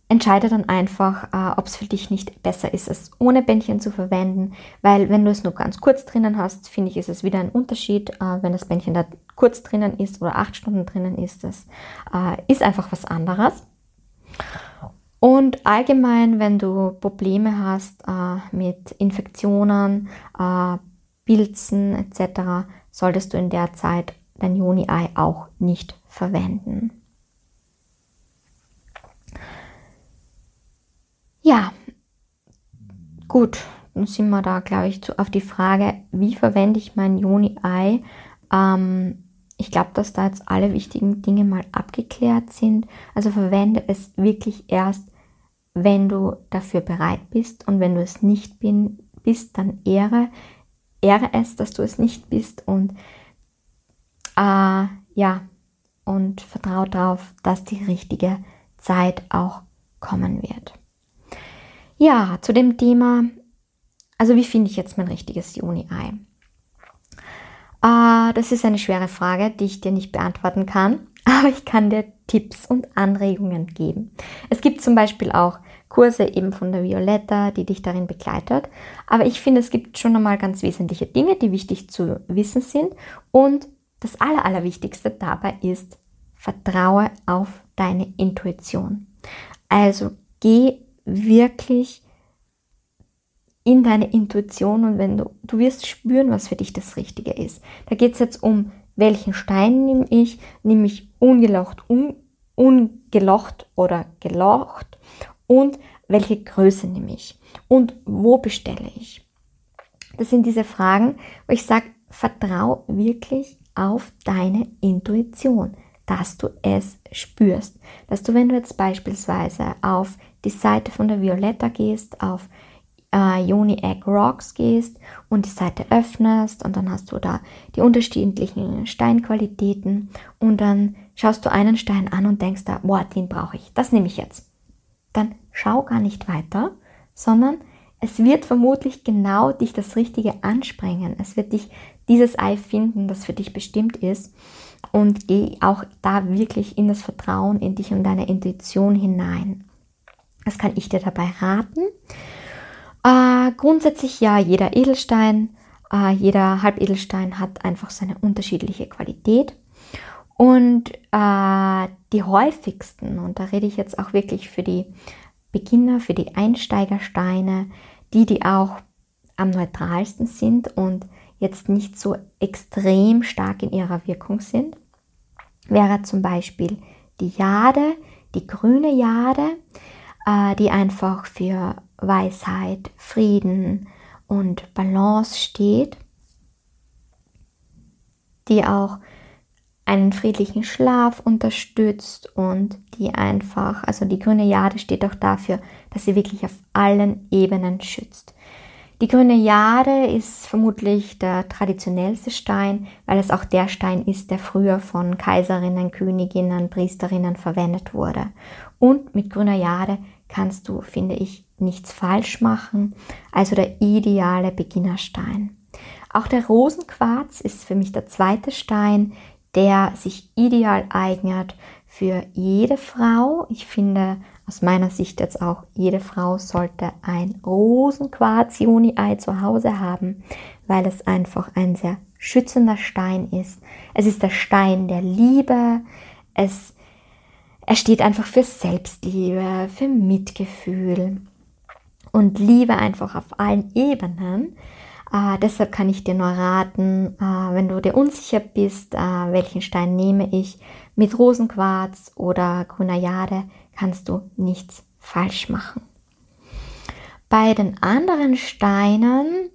entscheide dann einfach, äh, ob es für dich nicht besser ist, es ohne Bändchen zu verwenden, weil wenn du es nur ganz kurz drinnen hast, finde ich, ist es wieder ein Unterschied, äh, wenn das Bändchen da kurz drinnen ist oder acht Stunden drinnen ist, das äh, ist einfach was anderes. Und allgemein, wenn du Probleme hast äh, mit Infektionen, äh, Pilzen etc., solltest du in der Zeit dein Juni-Ei auch nicht verwenden. Ja, gut, dann sind wir da, glaube ich, zu, auf die Frage, wie verwende ich mein Juni-Ei? Ähm, ich glaube, dass da jetzt alle wichtigen Dinge mal abgeklärt sind. Also verwende es wirklich erst, wenn du dafür bereit bist und wenn du es nicht bin, bist, dann ehre ehre es, dass du es nicht bist und äh, ja, und vertraue darauf, dass die richtige Zeit auch kommen wird. Ja, zu dem Thema, also wie finde ich jetzt mein richtiges Juni-Ei? Äh, das ist eine schwere Frage, die ich dir nicht beantworten kann, aber ich kann dir Tipps und Anregungen geben. Es gibt zum Beispiel auch Kurse eben von der Violetta, die dich darin begleitet. Aber ich finde, es gibt schon einmal ganz wesentliche Dinge, die wichtig zu wissen sind. Und das Aller, Allerwichtigste dabei ist, vertraue auf deine Intuition. Also geh wirklich in deine Intuition und wenn du, du wirst spüren, was für dich das Richtige ist. Da geht es jetzt um, welchen Stein nehme ich? Nehme ich ungelocht, un, ungelocht oder gelocht und welche Größe nehme ich und wo bestelle ich. Das sind diese Fragen, wo ich sage, vertrau wirklich auf deine Intuition, dass du es spürst. Dass du, wenn du jetzt beispielsweise auf die Seite von der Violetta gehst, auf äh, Yoni Egg Rocks gehst und die Seite öffnest und dann hast du da die unterschiedlichen Steinqualitäten und dann schaust du einen Stein an und denkst da, boah, den brauche ich, das nehme ich jetzt dann schau gar nicht weiter, sondern es wird vermutlich genau dich das Richtige ansprengen. Es wird dich dieses Ei finden, das für dich bestimmt ist. Und geh auch da wirklich in das Vertrauen in dich und deine Intuition hinein. Das kann ich dir dabei raten. Äh, grundsätzlich ja, jeder Edelstein, äh, jeder Halbedelstein hat einfach seine unterschiedliche Qualität. Und äh, die häufigsten, und da rede ich jetzt auch wirklich für die Beginner, für die Einsteigersteine, die, die auch am neutralsten sind und jetzt nicht so extrem stark in ihrer Wirkung sind, wäre zum Beispiel die Jade, die grüne Jade, äh, die einfach für Weisheit, Frieden und Balance steht, die auch einen friedlichen Schlaf unterstützt und die einfach, also die grüne Jade steht auch dafür, dass sie wirklich auf allen Ebenen schützt. Die grüne Jade ist vermutlich der traditionellste Stein, weil es auch der Stein ist, der früher von Kaiserinnen, Königinnen, Priesterinnen verwendet wurde. Und mit grüner Jade kannst du, finde ich, nichts falsch machen. Also der ideale Beginnerstein. Auch der Rosenquarz ist für mich der zweite Stein, der sich ideal eignet für jede Frau. Ich finde aus meiner Sicht jetzt auch, jede Frau sollte ein Rosenquarz-Juni-Ei zu Hause haben, weil es einfach ein sehr schützender Stein ist. Es ist der Stein der Liebe. Es, er steht einfach für Selbstliebe, für Mitgefühl und Liebe einfach auf allen Ebenen. Äh, deshalb kann ich dir nur raten, äh, wenn du dir unsicher bist, äh, welchen Stein nehme ich, mit Rosenquarz oder grüner Jade kannst du nichts falsch machen. Bei den anderen Steinen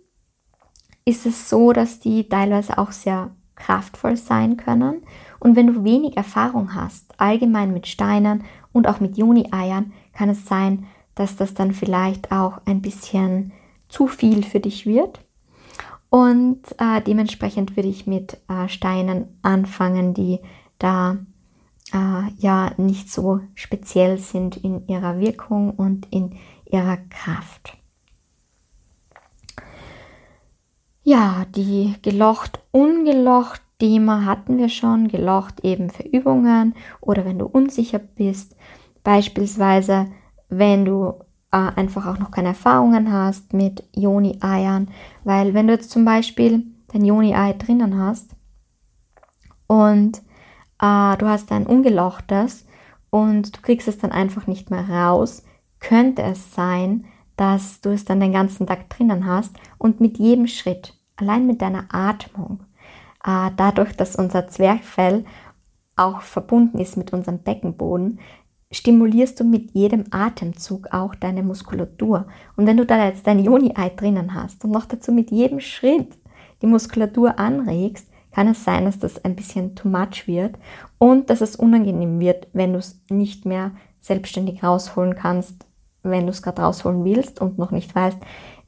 ist es so, dass die teilweise auch sehr kraftvoll sein können. Und wenn du wenig Erfahrung hast, allgemein mit Steinen und auch mit Juni-Eiern, kann es sein, dass das dann vielleicht auch ein bisschen zu viel für dich wird. Und äh, dementsprechend würde ich mit äh, Steinen anfangen, die da äh, ja nicht so speziell sind in ihrer Wirkung und in ihrer Kraft. Ja, die gelocht, ungelocht Thema hatten wir schon. Gelocht eben für Übungen oder wenn du unsicher bist. Beispielsweise, wenn du äh, einfach auch noch keine Erfahrungen hast mit Joni-Eiern. Weil wenn du jetzt zum Beispiel dein Joni-Ei drinnen hast und äh, du hast ein ungelochtes und du kriegst es dann einfach nicht mehr raus, könnte es sein, dass du es dann den ganzen Tag drinnen hast und mit jedem Schritt, allein mit deiner Atmung, dadurch, dass unser Zwerchfell auch verbunden ist mit unserem Beckenboden, stimulierst du mit jedem Atemzug auch deine Muskulatur. Und wenn du da jetzt dein Joni-Ei drinnen hast und noch dazu mit jedem Schritt die Muskulatur anregst, kann es sein, dass das ein bisschen too much wird und dass es unangenehm wird, wenn du es nicht mehr selbstständig rausholen kannst, wenn du es gerade rausholen willst und noch nicht weißt,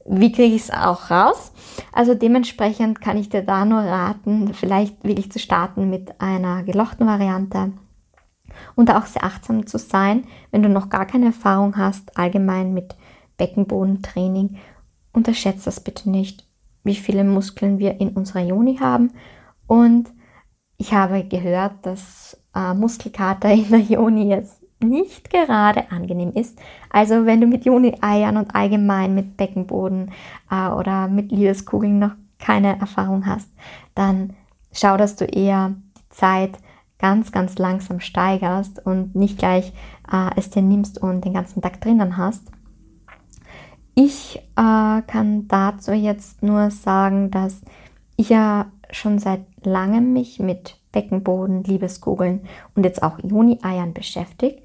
wie kriege ich es auch raus? Also dementsprechend kann ich dir da nur raten, vielleicht wirklich zu starten mit einer gelochten Variante und auch sehr achtsam zu sein, wenn du noch gar keine Erfahrung hast, allgemein mit Beckenbodentraining. Unterschätzt das bitte nicht, wie viele Muskeln wir in unserer Joni haben. Und ich habe gehört, dass äh, Muskelkater in der Joni jetzt nicht gerade angenehm ist. Also wenn du mit Juni-Eiern und allgemein mit Beckenboden äh, oder mit Liebeskugeln noch keine Erfahrung hast, dann schau, dass du eher die Zeit ganz, ganz langsam steigerst und nicht gleich äh, es dir nimmst und den ganzen Tag drinnen hast. Ich äh, kann dazu jetzt nur sagen, dass ich ja schon seit langem mich mit Beckenboden, Liebeskugeln und jetzt auch Juni-Eiern beschäftigt.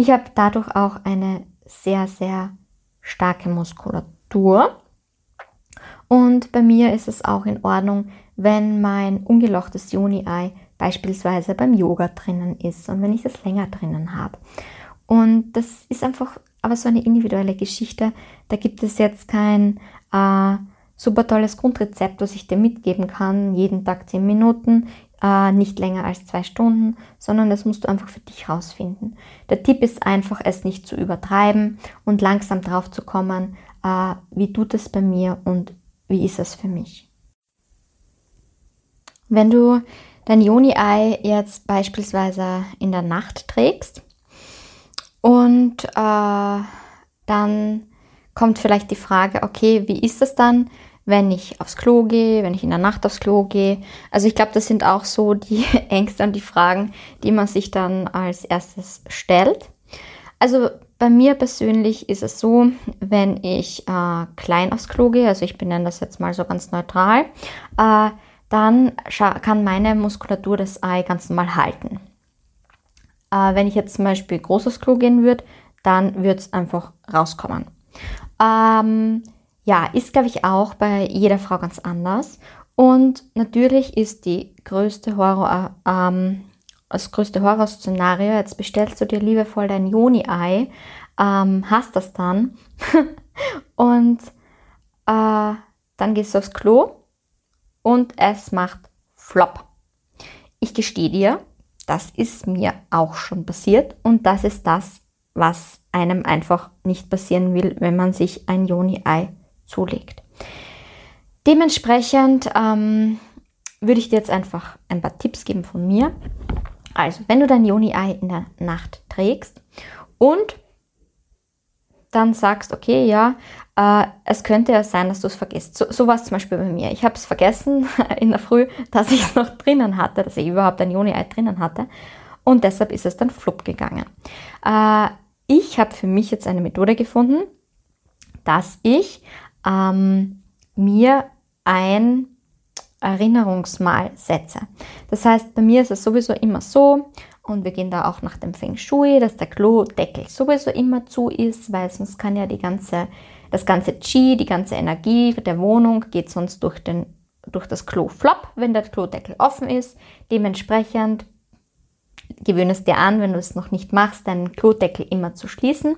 Ich habe dadurch auch eine sehr, sehr starke Muskulatur. Und bei mir ist es auch in Ordnung, wenn mein ungelochtes Juni-Ei beispielsweise beim Yoga drinnen ist und wenn ich das länger drinnen habe. Und das ist einfach aber so eine individuelle Geschichte. Da gibt es jetzt kein äh, super tolles Grundrezept, was ich dir mitgeben kann. Jeden Tag 10 Minuten, äh, nicht länger als zwei Stunden, sondern das musst du einfach für dich rausfinden. Der Tipp ist einfach, es nicht zu übertreiben und langsam drauf zu kommen, äh, wie tut es bei mir und wie ist es für mich. Wenn du dein Joni-Ei jetzt beispielsweise in der Nacht trägst und äh, dann kommt vielleicht die Frage, okay, wie ist es dann, wenn ich aufs Klo gehe, wenn ich in der Nacht aufs Klo gehe. Also ich glaube, das sind auch so die Ängste und die Fragen, die man sich dann als erstes stellt. Also bei mir persönlich ist es so, wenn ich äh, klein aufs Klo gehe, also ich benenne das jetzt mal so ganz neutral, äh, dann kann meine Muskulatur das Ei ganz normal halten. Äh, wenn ich jetzt zum Beispiel groß aufs Klo gehen würde, dann würde es einfach rauskommen. Ähm, ja, ist, glaube ich, auch bei jeder Frau ganz anders. Und natürlich ist die größte Horror, ähm, das größte Horrorszenario, jetzt bestellst du dir liebevoll dein Joni-Ei, ähm, hast das dann und äh, dann gehst du aufs Klo und es macht Flop. Ich gestehe dir, das ist mir auch schon passiert und das ist das, was einem einfach nicht passieren will, wenn man sich ein Joni-Ei zulegt. Dementsprechend ähm, würde ich dir jetzt einfach ein paar Tipps geben von mir. Also, wenn du dein Joni-Ei in der Nacht trägst und dann sagst, okay, ja, äh, es könnte ja sein, dass du es vergisst. So, so war es zum Beispiel bei mir. Ich habe es vergessen in der Früh, dass ich es noch drinnen hatte, dass ich überhaupt ein Joni-Ei drinnen hatte. Und deshalb ist es dann flupp gegangen. Äh, ich habe für mich jetzt eine Methode gefunden, dass ich ähm, mir ein Erinnerungsmal setze. Das heißt, bei mir ist es sowieso immer so, und wir gehen da auch nach dem Feng Shui, dass der Klodeckel sowieso immer zu ist, weil sonst kann ja die ganze, das ganze Qi, die ganze Energie der Wohnung geht sonst durch, den, durch das Klo flop, wenn der Klodeckel offen ist. Dementsprechend gewöhne es dir an, wenn du es noch nicht machst, deinen Klodeckel immer zu schließen.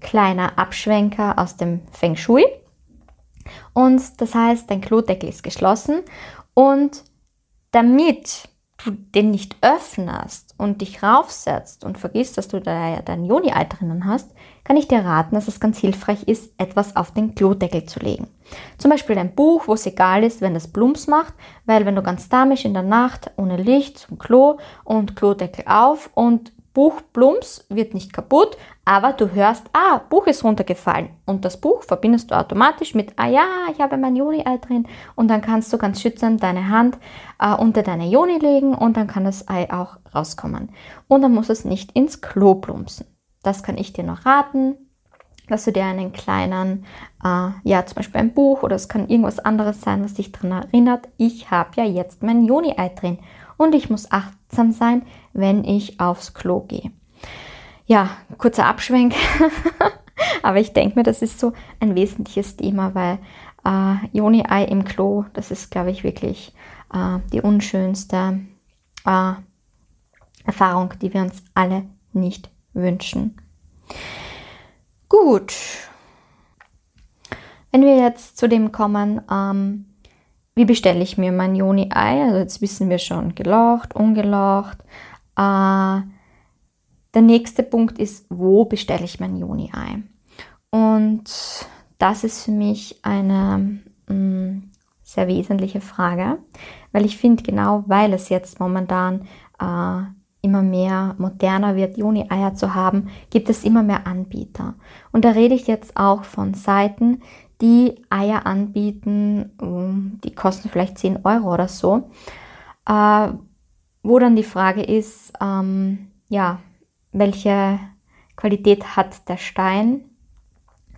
Kleiner Abschwenker aus dem Feng Shui. Und das heißt, dein Klodeckel ist geschlossen und damit du den nicht öffnest und dich raufsetzt und vergisst, dass du da dein Joni-Ei drinnen hast, kann ich dir raten, dass es ganz hilfreich ist, etwas auf den Klodeckel zu legen. Zum Beispiel ein Buch, wo es egal ist, wenn es Blums macht, weil wenn du ganz damisch in der Nacht ohne Licht zum Klo und Klodeckel auf und Buch Plumps wird nicht kaputt, aber du hörst, ah, Buch ist runtergefallen. Und das Buch verbindest du automatisch mit, ah ja, ich habe mein Joni-Ei drin. Und dann kannst du ganz schützend deine Hand äh, unter deine Joni legen und dann kann das Ei auch rauskommen. Und dann muss es nicht ins Klo plumpsen. Das kann ich dir noch raten, dass du dir einen kleinen, äh, ja, zum Beispiel ein Buch oder es kann irgendwas anderes sein, was dich daran erinnert, ich habe ja jetzt mein Joni-Ei drin und ich muss achtsam sein, wenn ich aufs Klo gehe. Ja, kurzer Abschwenk, aber ich denke mir, das ist so ein wesentliches Thema, weil äh, Joni-Ei im Klo, das ist, glaube ich, wirklich äh, die unschönste äh, Erfahrung, die wir uns alle nicht wünschen. Gut. Wenn wir jetzt zu dem kommen, ähm, wie bestelle ich mir mein Joni-Ei? Also jetzt wissen wir schon, gelocht, ungelocht. Äh, der nächste Punkt ist, wo bestelle ich mein Joni-Ei? Und das ist für mich eine mh, mm, sehr wesentliche Frage, weil ich finde, genau weil es jetzt momentan äh, immer mehr moderner wird, Juni-Eier zu haben, gibt es immer mehr Anbieter. Und da rede ich jetzt auch von Seiten, die Eier anbieten, die kosten vielleicht 10 Euro oder so, äh, wo dann die Frage ist, ähm, ja, welche Qualität hat der Stein,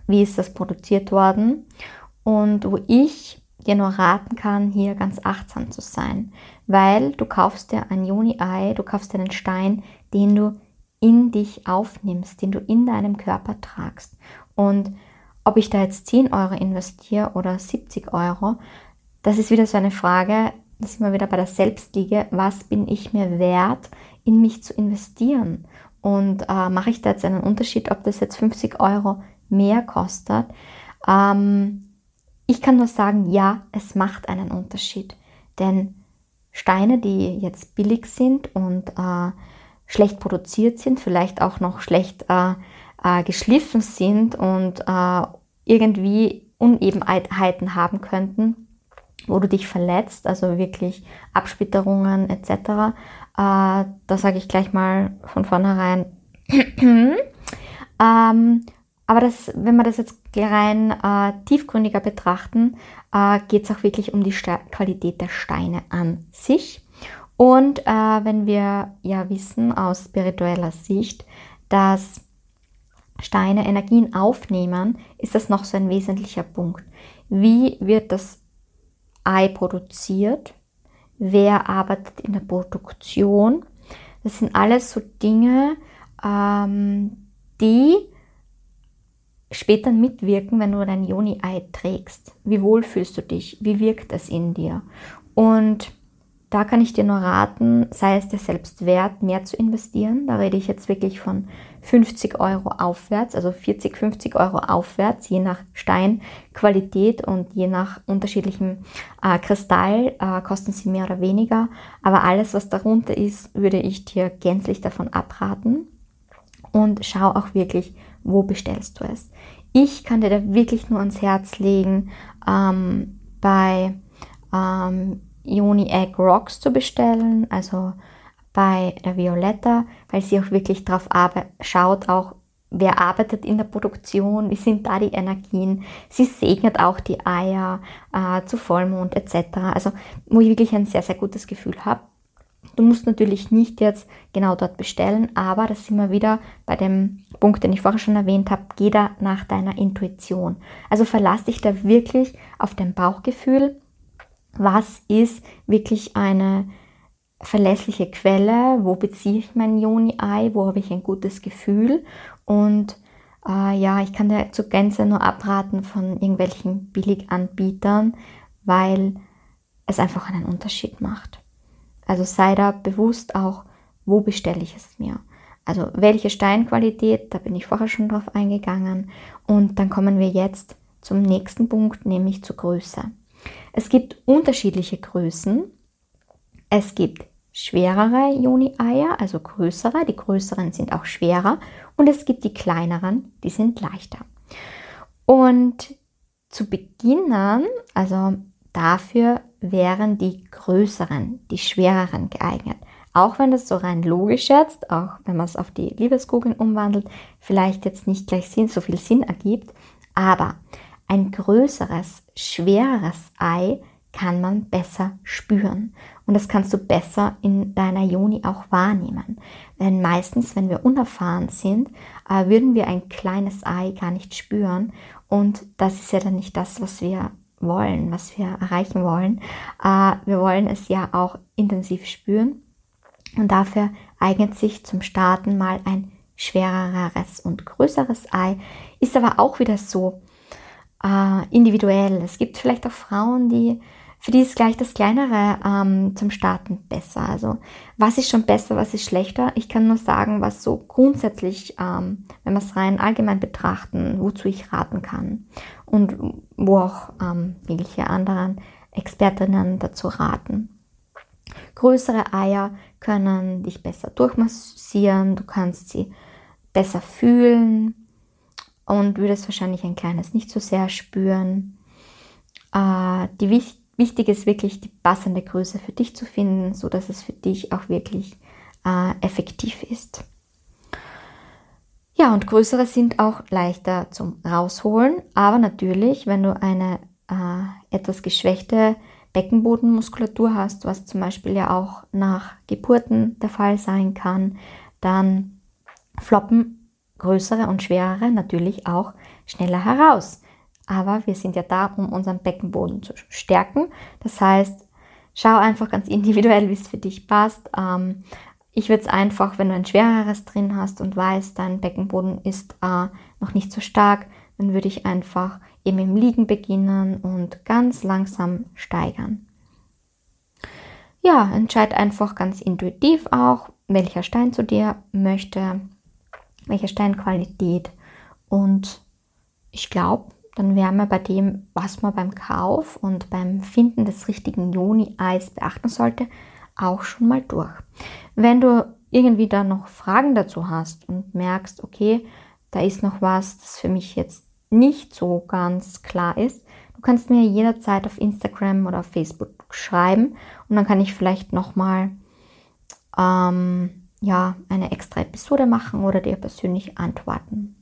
wie ist das produziert worden? Und wo ich dir nur raten kann, hier ganz achtsam zu sein, weil du kaufst dir ein Juni-Ei, du kaufst dir einen Stein, den du in dich aufnimmst, den du in deinem Körper tragst. Und ob ich da jetzt 10 Euro investiere oder 70 Euro, das ist wieder so eine Frage, das ist immer wieder bei der Selbstliege, was bin ich mir wert, in mich zu investieren? Und äh, mache ich da jetzt einen Unterschied, ob das jetzt 50 Euro mehr kostet? Ähm, ich kann nur sagen, ja, es macht einen Unterschied. Denn Steine, die jetzt billig sind und äh, schlecht produziert sind, vielleicht auch noch schlecht äh, äh, geschliffen sind und äh, irgendwie Unebenheiten haben könnten, wo du dich verletzt, also wirklich Absplitterungen etc. Äh, da sage ich gleich mal von vornherein. ähm, aber das, wenn wir das jetzt rein äh, tiefgründiger betrachten, äh, geht es auch wirklich um die Ste Qualität der Steine an sich. Und äh, wenn wir ja wissen aus spiritueller Sicht, dass Steine Energien aufnehmen, ist das noch so ein wesentlicher Punkt. Wie wird das Ei produziert? Wer arbeitet in der Produktion? Das sind alles so Dinge, ähm, die später mitwirken, wenn du dein Joni-Ei trägst. Wie wohl fühlst du dich? Wie wirkt es in dir? Und da kann ich dir nur raten, sei es dir selbst wert, mehr zu investieren. Da rede ich jetzt wirklich von 50 Euro aufwärts, also 40, 50 Euro aufwärts, je nach Steinqualität und je nach unterschiedlichem äh, Kristall äh, kosten sie mehr oder weniger. Aber alles, was darunter ist, würde ich dir gänzlich davon abraten. Und schau auch wirklich, wo bestellst du es. Ich kann dir da wirklich nur ans Herz legen, ähm, bei ähm, Egg Rocks zu bestellen, also bei der Violetta, weil sie auch wirklich darauf schaut, auch wer arbeitet in der Produktion, wie sind da die Energien. Sie segnet auch die Eier äh, zu Vollmond etc. Also wo ich wirklich ein sehr, sehr gutes Gefühl habe. Du musst natürlich nicht jetzt genau dort bestellen, aber das sind wir wieder bei dem Punkt, den ich vorher schon erwähnt habe, geh da nach deiner Intuition. Also verlass dich da wirklich auf dein Bauchgefühl. Was ist wirklich eine verlässliche Quelle? Wo beziehe ich mein Joni-Ei? Wo habe ich ein gutes Gefühl? Und äh, ja, ich kann dir zur Gänze nur abraten von irgendwelchen Billiganbietern, weil es einfach einen Unterschied macht. Also sei da bewusst auch, wo bestelle ich es mir. Also welche Steinqualität, da bin ich vorher schon drauf eingegangen. Und dann kommen wir jetzt zum nächsten Punkt, nämlich zur Größe. Es gibt unterschiedliche Größen. Es gibt schwerere Juni-Eier, also größere. Die größeren sind auch schwerer. Und es gibt die kleineren, die sind leichter. Und zu beginnen, also dafür wären die größeren, die schwereren geeignet. Auch wenn das so rein logisch jetzt, auch wenn man es auf die Liebeskugeln umwandelt, vielleicht jetzt nicht gleich Sinn, so viel Sinn ergibt, aber ein größeres, schwereres Ei kann man besser spüren. Und das kannst du besser in deiner Joni auch wahrnehmen. Denn meistens, wenn wir unerfahren sind, äh, würden wir ein kleines Ei gar nicht spüren. Und das ist ja dann nicht das, was wir wollen, was wir erreichen wollen. Äh, wir wollen es ja auch intensiv spüren und dafür eignet sich zum Starten mal ein schwereres und größeres Ei, ist aber auch wieder so äh, individuell. Es gibt vielleicht auch Frauen, die für die ist gleich das Kleinere ähm, zum Starten besser. Also was ist schon besser, was ist schlechter? Ich kann nur sagen, was so grundsätzlich, ähm, wenn wir es rein allgemein betrachten, wozu ich raten kann und wo auch ähm, jegliche anderen Expertinnen dazu raten. Größere Eier können dich besser durchmassieren, du kannst sie besser fühlen und würdest wahrscheinlich ein kleines nicht so sehr spüren. Äh, die Wichtig ist wirklich die passende Größe für dich zu finden, so dass es für dich auch wirklich äh, effektiv ist. Ja, und größere sind auch leichter zum Rausholen, aber natürlich, wenn du eine äh, etwas geschwächte Beckenbodenmuskulatur hast, was zum Beispiel ja auch nach Geburten der Fall sein kann, dann floppen größere und schwerere natürlich auch schneller heraus. Aber wir sind ja da, um unseren Beckenboden zu stärken. Das heißt, schau einfach ganz individuell, wie es für dich passt. Ähm, ich würde es einfach, wenn du ein schwereres drin hast und weißt, dein Beckenboden ist äh, noch nicht so stark, dann würde ich einfach eben im Liegen beginnen und ganz langsam steigern. Ja, entscheid einfach ganz intuitiv auch, welcher Stein zu dir möchte, welche Steinqualität und ich glaube, dann wären wir bei dem, was man beim Kauf und beim Finden des richtigen Joni-Eis beachten sollte, auch schon mal durch. Wenn du irgendwie da noch Fragen dazu hast und merkst, okay, da ist noch was, das für mich jetzt nicht so ganz klar ist, du kannst mir jederzeit auf Instagram oder auf Facebook schreiben und dann kann ich vielleicht nochmal ähm, ja, eine extra Episode machen oder dir persönlich antworten.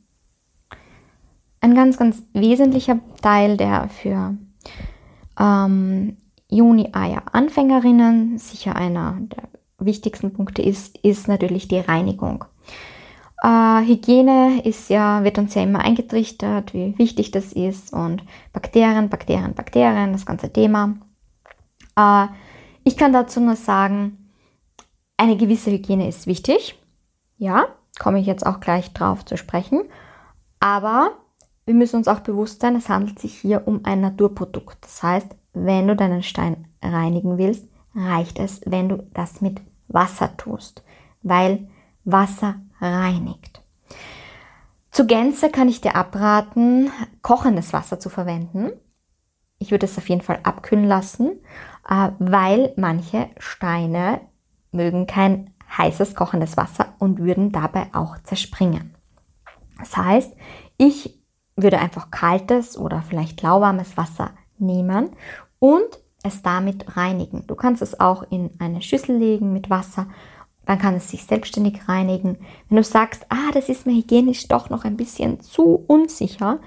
Ein ganz, ganz wesentlicher Teil, der für ähm, Juni-Eier-Anfängerinnen sicher einer der wichtigsten Punkte ist, ist natürlich die Reinigung. Äh, Hygiene ist ja, wird uns ja immer eingetrichtert, wie wichtig das ist und Bakterien, Bakterien, Bakterien, das ganze Thema. Äh, ich kann dazu nur sagen, eine gewisse Hygiene ist wichtig. Ja, komme ich jetzt auch gleich drauf zu sprechen. Aber wir müssen uns auch bewusst sein, es handelt sich hier um ein Naturprodukt. Das heißt, wenn du deinen Stein reinigen willst, reicht es, wenn du das mit Wasser tust, weil Wasser reinigt. Zu Gänze kann ich dir abraten, kochendes Wasser zu verwenden. Ich würde es auf jeden Fall abkühlen lassen, äh, weil manche Steine mögen kein heißes kochendes Wasser und würden dabei auch zerspringen. Das heißt, ich würde einfach kaltes oder vielleicht lauwarmes Wasser nehmen und es damit reinigen. Du kannst es auch in eine Schüssel legen mit Wasser, dann kann es sich selbstständig reinigen. Wenn du sagst, ah, das ist mir hygienisch doch noch ein bisschen zu unsicher,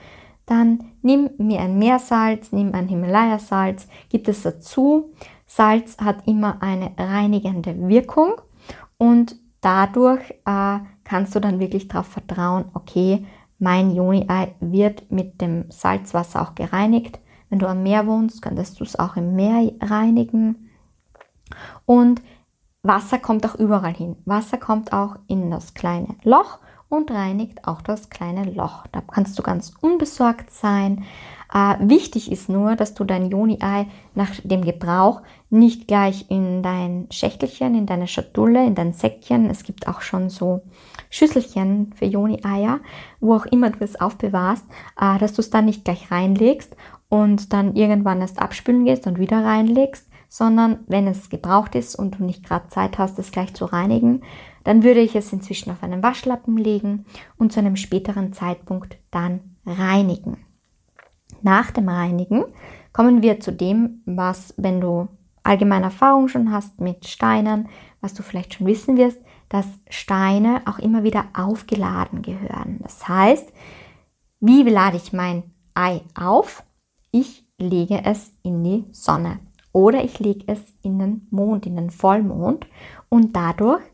dann nimm mir ein Meersalz, nimm ein Himalaya-Salz, gib es dazu. Salz hat immer eine reinigende Wirkung und dadurch äh, kannst du dann wirklich darauf vertrauen, okay, mein Joni-Ei wird mit dem Salzwasser auch gereinigt. Wenn du am Meer wohnst, könntest du es auch im Meer reinigen. Und Wasser kommt auch überall hin. Wasser kommt auch in das kleine Loch und reinigt auch das kleine Loch. Da kannst du ganz unbesorgt sein. Äh, wichtig ist nur, dass du dein Joni-Ei nach dem Gebrauch nicht gleich in dein Schächtelchen, in deine Schatulle, in dein Säckchen, es gibt auch schon so Schüsselchen für Joni-Eier, wo auch immer du es aufbewahrst, äh, dass du es dann nicht gleich reinlegst und dann irgendwann erst abspülen gehst und wieder reinlegst, sondern wenn es gebraucht ist und du nicht gerade Zeit hast, es gleich zu reinigen, dann würde ich es inzwischen auf einen Waschlappen legen und zu einem späteren Zeitpunkt dann reinigen. Nach dem Reinigen kommen wir zu dem, was, wenn du allgemeine Erfahrung schon hast mit Steinen, was du vielleicht schon wissen wirst, dass Steine auch immer wieder aufgeladen gehören. Das heißt, wie lade ich mein Ei auf? Ich lege es in die Sonne oder ich lege es in den Mond, in den Vollmond und dadurch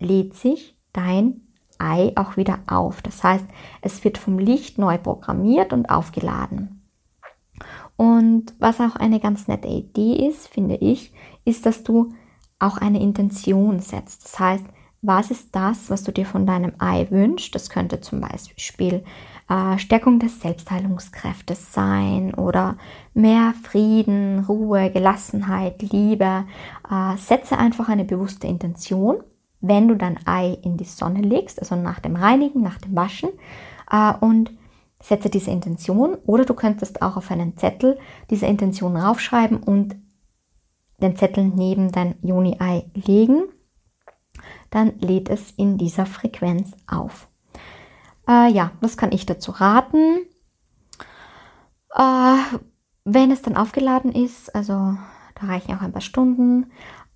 lädt sich dein Ei auch wieder auf. Das heißt, es wird vom Licht neu programmiert und aufgeladen. Und was auch eine ganz nette Idee ist, finde ich, ist, dass du auch eine Intention setzt. Das heißt, was ist das, was du dir von deinem Ei wünschst? Das könnte zum Beispiel äh, Stärkung des Selbstheilungskräftes sein oder mehr Frieden, Ruhe, Gelassenheit, Liebe. Äh, setze einfach eine bewusste Intention, wenn du dein Ei in die Sonne legst, also nach dem Reinigen, nach dem Waschen äh, und setze diese Intention oder du könntest auch auf einen Zettel diese Intention raufschreiben und den Zettel neben dein Juni-Ei legen. Dann lädt es in dieser Frequenz auf. Äh, ja, was kann ich dazu raten? Äh, wenn es dann aufgeladen ist, also da reichen auch ein paar Stunden,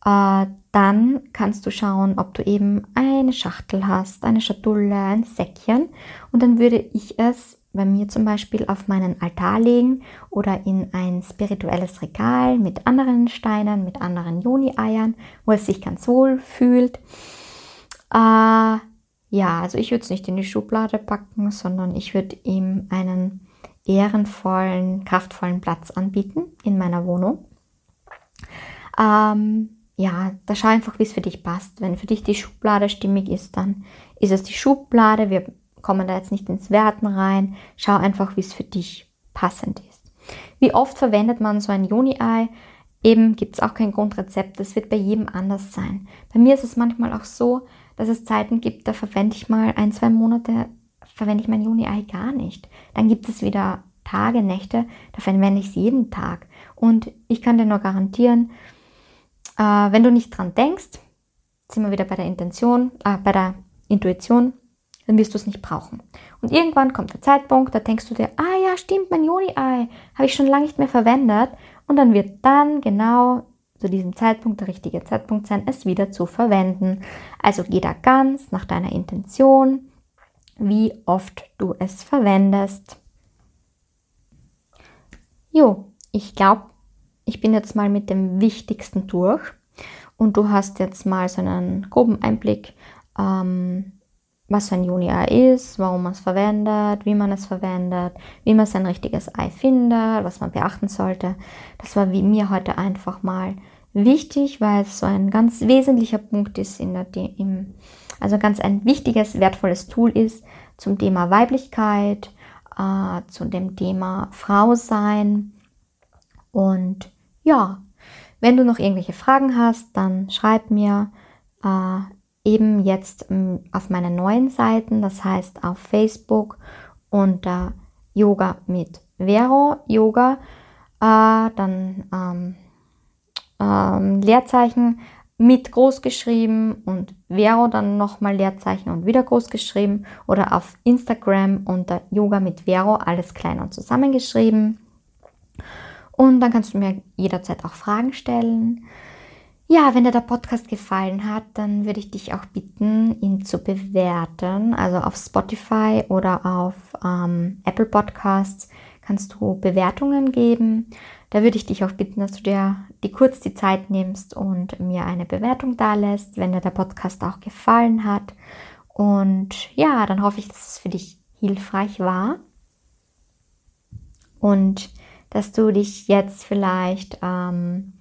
äh, dann kannst du schauen, ob du eben eine Schachtel hast, eine Schatulle, ein Säckchen und dann würde ich es bei mir zum Beispiel auf meinen Altar legen oder in ein spirituelles Regal mit anderen Steinen, mit anderen Joni-Eiern, wo es sich ganz wohl fühlt. Äh, ja, also ich würde es nicht in die Schublade packen, sondern ich würde ihm einen ehrenvollen, kraftvollen Platz anbieten in meiner Wohnung. Ähm, ja, da schau einfach, wie es für dich passt. Wenn für dich die Schublade stimmig ist, dann ist es die Schublade. Wir kommen da jetzt nicht ins Werten rein. Schau einfach, wie es für dich passend ist. Wie oft verwendet man so ein Joni-Ei? Eben gibt es auch kein Grundrezept. Das wird bei jedem anders sein. Bei mir ist es manchmal auch so, dass es Zeiten gibt, da verwende ich mal ein, zwei Monate, verwende ich mein Juni-Ei gar nicht. Dann gibt es wieder Tage, Nächte, da verwende ich es jeden Tag. Und ich kann dir nur garantieren, äh, wenn du nicht dran denkst, sind wir wieder bei der Intention, äh, bei der Intuition, dann wirst du es nicht brauchen. Und irgendwann kommt der Zeitpunkt, da denkst du dir, ah ja, stimmt, mein Joni-Ei habe ich schon lange nicht mehr verwendet. Und dann wird dann genau zu diesem Zeitpunkt der richtige Zeitpunkt sein, es wieder zu verwenden. Also geh da ganz nach deiner Intention, wie oft du es verwendest. Jo, ich glaube, ich bin jetzt mal mit dem Wichtigsten durch und du hast jetzt mal so einen groben Einblick, ähm, was ein Juni-Ei ist, warum man es verwendet, wie man es verwendet, wie man sein richtiges Ei findet, was man beachten sollte. Das war wie mir heute einfach mal wichtig, weil es so ein ganz wesentlicher Punkt ist in der, im, also ganz ein wichtiges, wertvolles Tool ist zum Thema Weiblichkeit, äh, zu dem Thema Frau sein. Und ja, wenn du noch irgendwelche Fragen hast, dann schreib mir äh, eben jetzt ähm, auf meinen neuen Seiten, das heißt auf Facebook unter Yoga mit Vero Yoga, äh, dann ähm, ähm, Leerzeichen mit groß geschrieben und Vero dann nochmal Leerzeichen und wieder groß geschrieben oder auf Instagram unter Yoga mit Vero alles klein und zusammengeschrieben. Und dann kannst du mir jederzeit auch Fragen stellen. Ja, wenn dir der Podcast gefallen hat, dann würde ich dich auch bitten, ihn zu bewerten. Also auf Spotify oder auf ähm, Apple Podcasts kannst du Bewertungen geben. Da würde ich dich auch bitten, dass du dir die kurz die Zeit nimmst und mir eine Bewertung da lässt, wenn dir der Podcast auch gefallen hat. Und ja, dann hoffe ich, dass es für dich hilfreich war. Und dass du dich jetzt vielleicht, ähm,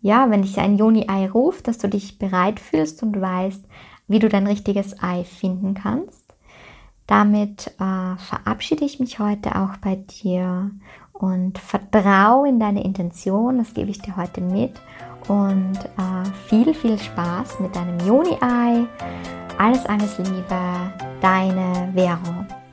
ja, wenn dich ein Joni-Ei ruft, dass du dich bereit fühlst und weißt, wie du dein richtiges Ei finden kannst. Damit äh, verabschiede ich mich heute auch bei dir und vertraue in deine Intention, das gebe ich dir heute mit. Und äh, viel, viel Spaß mit deinem Joni-Ei. Alles, alles Liebe, deine Vero.